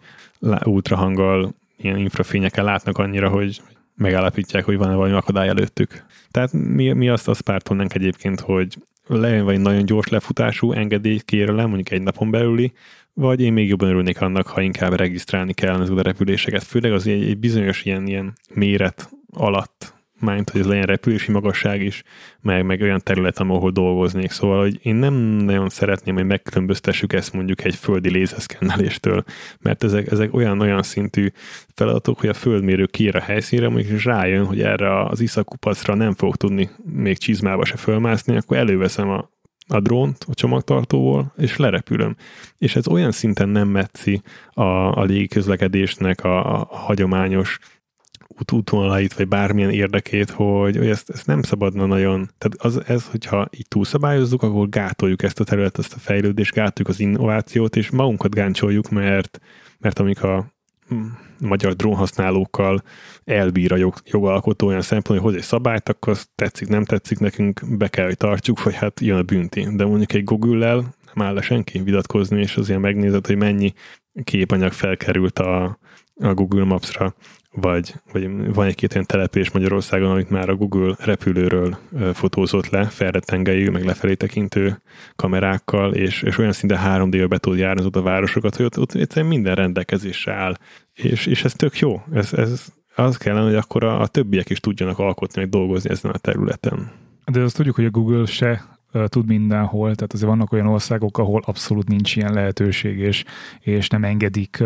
ultrahanggal, ilyen infrafényekkel látnak annyira, hogy megállapítják, hogy van-e valami akadály előttük. Tehát mi, mi azt, azt pártolnánk egyébként, hogy legyen vagy nagyon gyors lefutású engedély kérelem, mondjuk egy napon belüli, vagy én még jobban örülnék annak, ha inkább regisztrálni kellene ezeket a repüléseket, főleg az egy, egy bizonyos ilyen, ilyen méret alatt mind, hogy ez legyen repülési magasság is, meg, meg olyan terület, ahol dolgoznék. Szóval, hogy én nem nagyon szeretném, hogy megkülönböztessük ezt mondjuk egy földi lézeszkenneléstől, mert ezek, ezek olyan-olyan szintű feladatok, hogy a földmérő kiír a helyszínre, mondjuk és rájön, hogy erre az iszakupacra nem fog tudni még csizmába se fölmászni, akkor előveszem a, a drónt a csomagtartóból, és lerepülöm. És ez olyan szinten nem metszi a, a légiközlekedésnek a, a hagyományos út, útvonalait, vagy bármilyen érdekét, hogy, hogy ezt, ezt nem szabadna nagyon, tehát az, ez, hogyha így túlszabályozzuk, akkor gátoljuk ezt a területet, ezt a fejlődést, gátoljuk az innovációt, és magunkat gáncsoljuk, mert, mert amik a mm, magyar drónhasználókkal elbír a jog, jogalkotó olyan szempont, hogy hoz egy szabályt, akkor azt tetszik, nem tetszik nekünk, be kell, hogy tartsuk, vagy hát jön a bünti. De mondjuk egy Google-lel nem áll le senki vitatkozni, és azért megnézed, hogy mennyi képanyag felkerült a, a Google Maps-ra, vagy, vagy van egy-két olyan település Magyarországon, amit már a Google repülőről fotózott le, felrettengelyű, meg lefelé tekintő kamerákkal, és, és olyan szinte 3D-be be tud járni a városokat, hogy ott, ott egyszerűen minden rendelkezésre áll. És, és ez tök jó. Ez, ez az kellene, hogy akkor a, a többiek is tudjanak alkotni, meg dolgozni ezen a területen. De azt tudjuk, hogy a Google se tud mindenhol, tehát azért vannak olyan országok, ahol abszolút nincs ilyen lehetőség, és, és nem engedik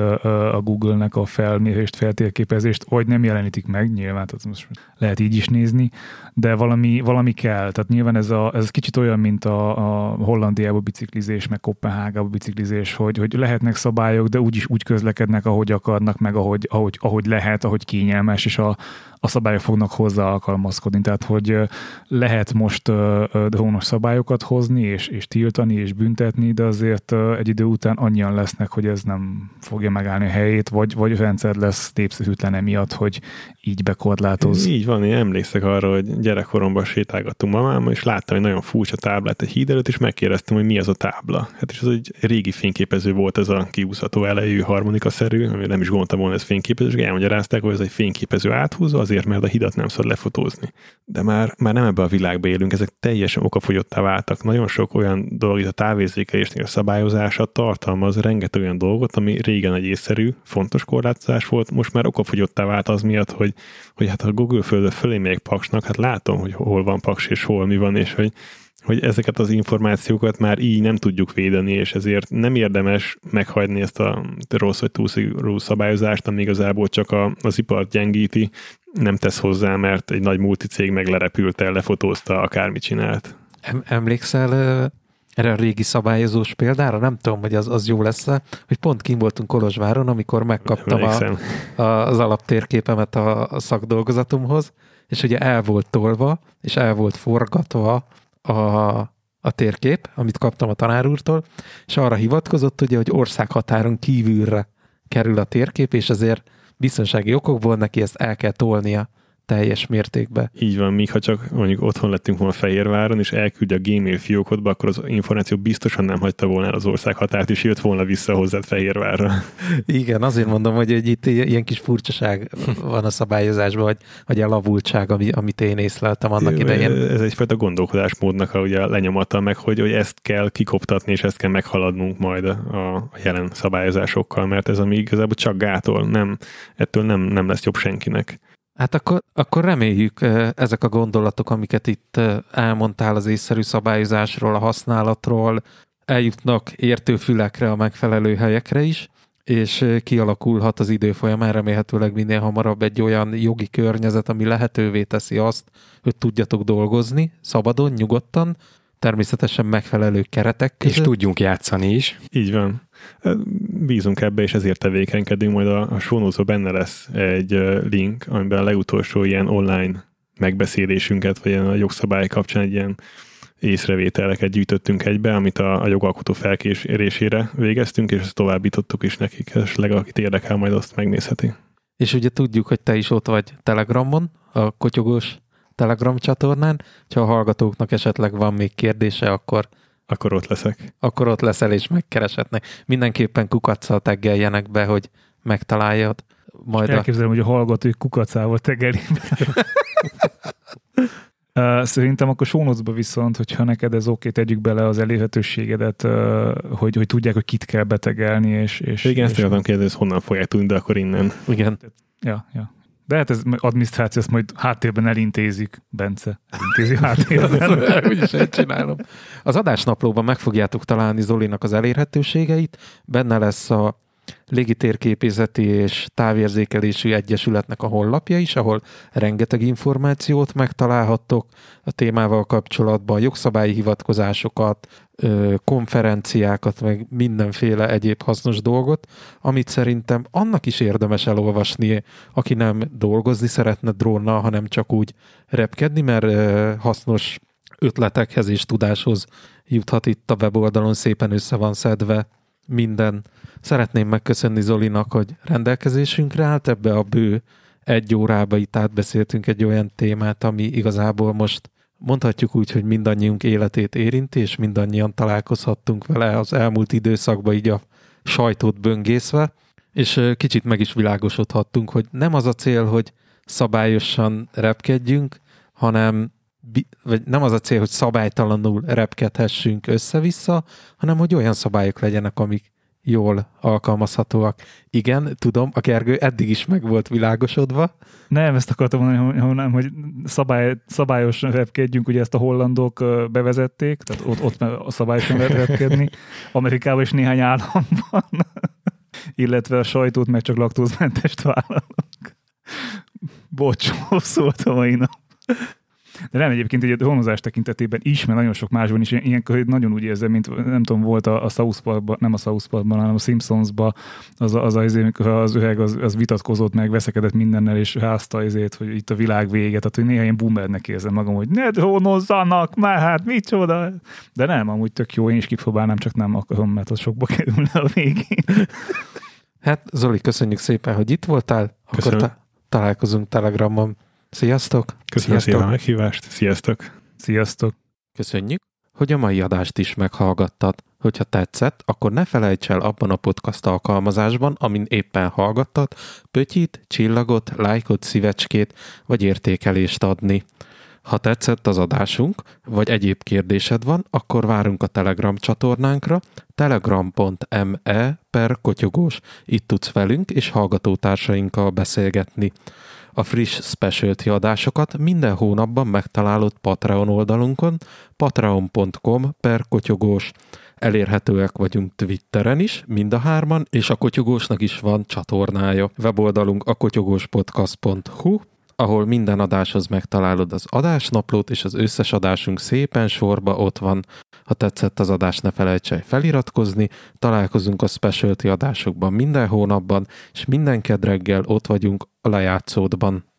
a Google-nek a felmérést, feltérképezést, vagy nem jelenítik meg, nyilván, tehát most lehet így is nézni, de valami, valami kell, tehát nyilván ez, a, ez kicsit olyan, mint a, a Hollandiába biciklizés, meg Kopenhágába biciklizés, hogy, hogy lehetnek szabályok, de úgy is úgy közlekednek, ahogy akarnak, meg ahogy, ahogy, ahogy lehet, ahogy kényelmes, és a, a szabályok fognak hozzá alkalmazkodni. Tehát, hogy lehet most drónos szabályokat hozni, és, és tiltani, és büntetni, de azért egy idő után annyian lesznek, hogy ez nem fogja megállni a helyét, vagy, vagy a rendszer lesz népszerűtlen emiatt, hogy így bekorlátoz. Így van, én emlékszek arra, hogy gyerekkoromban sétálgattunk mamámmal, és láttam egy nagyon furcsa táblát egy híd előtt, és megkérdeztem, hogy mi az a tábla. Hát és az egy régi fényképező volt ez a kiúszható elejű harmonikaszerű, ami nem is gondoltam volna ez fényképező, és elmagyarázták, hogy ez egy fényképező áthúzó, az azért, mert a hidat nem szabad lefotózni. De már, már nem ebbe a világba élünk, ezek teljesen okafogyottá váltak. Nagyon sok olyan dolog, itt a távérzékelésnél a szabályozása tartalmaz rengeteg olyan dolgot, ami régen egy észszerű, fontos korlátozás volt, most már okafogyottá vált az miatt, hogy, hogy hát a Google földre fölé még paksnak, hát látom, hogy hol van paks és hol mi van, és hogy hogy ezeket az információkat már így nem tudjuk védeni, és ezért nem érdemes meghagyni ezt a rossz vagy túlszigorú szabályozást, ami igazából csak a, az ipart gyengíti, nem tesz hozzá, mert egy nagy multicég meg lerepült el, lefotózta, akármit csinált. Em- emlékszel erre a régi szabályozós példára? Nem tudom, hogy az, az jó lesz hogy pont kim voltunk Kolozsváron, amikor megkaptam a, a, az alaptérképemet a, a szakdolgozatomhoz, és ugye el volt tolva, és el volt forgatva a, a térkép, amit kaptam a tanár úrtól, és arra hivatkozott, ugye, hogy országhatáron kívülre kerül a térkép, és ezért biztonsági okokból neki ezt el kell tolnia teljes mértékben. Így van, míg ha csak mondjuk otthon lettünk volna Fehérváron, és elküldje a Gmail fiókodba, akkor az információ biztosan nem hagyta volna el az ország határt, és jött volna vissza hozzád Fehérvárra. Igen, azért mondom, hogy, hogy itt ilyen kis furcsaság van a szabályozásban, vagy, vagy elavultság, ami, amit én észleltem annak idején. Ez egyfajta gondolkodásmódnak a, ugye, a lenyomata, meg hogy, hogy ezt kell kikoptatni, és ezt kell meghaladnunk majd a, a jelen szabályozásokkal, mert ez ami igazából csak gátol, nem, ettől nem, nem lesz jobb senkinek. Hát akkor, akkor reméljük ezek a gondolatok, amiket itt elmondtál az észszerű szabályozásról, a használatról, eljutnak értőfülekre a megfelelő helyekre is, és kialakulhat az idő folyamán remélhetőleg minél hamarabb egy olyan jogi környezet, ami lehetővé teszi azt, hogy tudjatok dolgozni szabadon, nyugodtan, természetesen megfelelő keretek között. És tudjunk játszani is. Így van. Bízunk ebbe, és ezért tevékenykedünk. Majd a, a sónózó benne lesz egy link, amiben a legutolsó ilyen online megbeszélésünket, vagy ilyen a jogszabály kapcsán egy ilyen észrevételeket gyűjtöttünk egybe, amit a, a jogalkotó felkésérésére végeztünk, és ezt továbbítottuk is nekik, és akit érdekel, majd azt megnézheti. És ugye tudjuk, hogy te is ott vagy Telegramon, a kotyogós Telegram csatornán, ha a hallgatóknak esetleg van még kérdése, akkor akkor ott leszek. Akkor ott leszel és megkereshetnek. Mindenképpen kukacsal teggeljenek be, hogy megtaláljad. Majd elképzelem, a... hogy a hallgatók kukacával tegeli Szerintem akkor sónocba viszont, hogyha neked ez oké, tegyük bele az elérhetőségedet, hogy, hogy tudják, hogy kit kell betegelni. És, és, Igen, és ezt akartam kérdezni, hogy honnan fogják tudni, de akkor innen. Igen. Ja, ja. De hát ez adminisztráció, ezt majd háttérben elintézik, Bence. Elintézi háttérben. Úgyis ezt csinálom. Az adásnaplóban meg fogjátok találni Zolinak az elérhetőségeit. Benne lesz a légitérképészeti és távérzékelésű egyesületnek a honlapja is, ahol rengeteg információt megtalálhattok a témával kapcsolatban, jogszabályi hivatkozásokat, konferenciákat, meg mindenféle egyéb hasznos dolgot, amit szerintem annak is érdemes elolvasni, aki nem dolgozni szeretne drónnal, hanem csak úgy repkedni, mert hasznos ötletekhez és tudáshoz juthat itt a weboldalon, szépen össze van szedve minden. Szeretném megköszönni Zolinak, hogy rendelkezésünkre állt ebbe a bő egy órába itt átbeszéltünk egy olyan témát, ami igazából most mondhatjuk úgy, hogy mindannyiunk életét érinti, és mindannyian találkozhattunk vele az elmúlt időszakban így a sajtót böngészve, és kicsit meg is világosodhattunk, hogy nem az a cél, hogy szabályosan repkedjünk, hanem vagy nem az a cél, hogy szabálytalanul repkedhessünk össze-vissza, hanem hogy olyan szabályok legyenek, amik jól alkalmazhatóak. Igen, tudom, a Gergő eddig is meg volt világosodva. Nem, ezt akartam mondani, hanem, hogy szabály, szabályos repkedjünk, ugye ezt a hollandok bevezették, tehát ott, ott szabályosan lehet repkedni, Amerikában is néhány államban, illetve a sajtót meg csak laktózmentest vállalnak. Bocs, szólt a mai nap. De nem egyébként egy honozás tekintetében is, mert nagyon sok másban is ilyenkor nagyon úgy érzem, mint nem tudom, volt a, a South Parkban, nem a South Parkban, hanem a Simpsonsban az, az, az, az, az öheg az, az vitatkozott meg, veszekedett mindennel, és házta ezért, hogy itt a világ vége, tehát hogy néha ilyen boomernek érzem magam, hogy ne honozzanak már, hát micsoda. De nem, amúgy tök jó, én is kipróbálnám, csak nem akarom, mert az sokba kerülne a végén. Hát Zoli, köszönjük szépen, hogy itt voltál. Köszönöm. Akkor ta- találkozunk Telegramon. Sziasztok! Köszönöm Sziasztok. szépen a meghívást. Sziasztok! Sziasztok! Köszönjük, hogy a mai adást is meghallgattad. Hogyha tetszett, akkor ne felejts el abban a podcast alkalmazásban, amin éppen hallgattad, pötyit, csillagot, lájkot, szívecskét vagy értékelést adni. Ha tetszett az adásunk, vagy egyéb kérdésed van, akkor várunk a Telegram csatornánkra, telegram.me per kotyogós. Itt tudsz velünk és hallgatótársainkkal beszélgetni. A friss specialty adásokat minden hónapban megtalálod Patreon oldalunkon, patreon.com per kotyogós. Elérhetőek vagyunk Twitteren is, mind a hárman, és a Kotyogósnak is van csatornája. Weboldalunk a kotyogóspodcast.hu, ahol minden adáshoz megtalálod az adásnaplót, és az összes adásunk szépen sorba ott van. Ha tetszett az adás, ne felejts el feliratkozni, találkozunk a specialty adásokban minden hónapban, és minden kedreggel ott vagyunk a lejátszódban.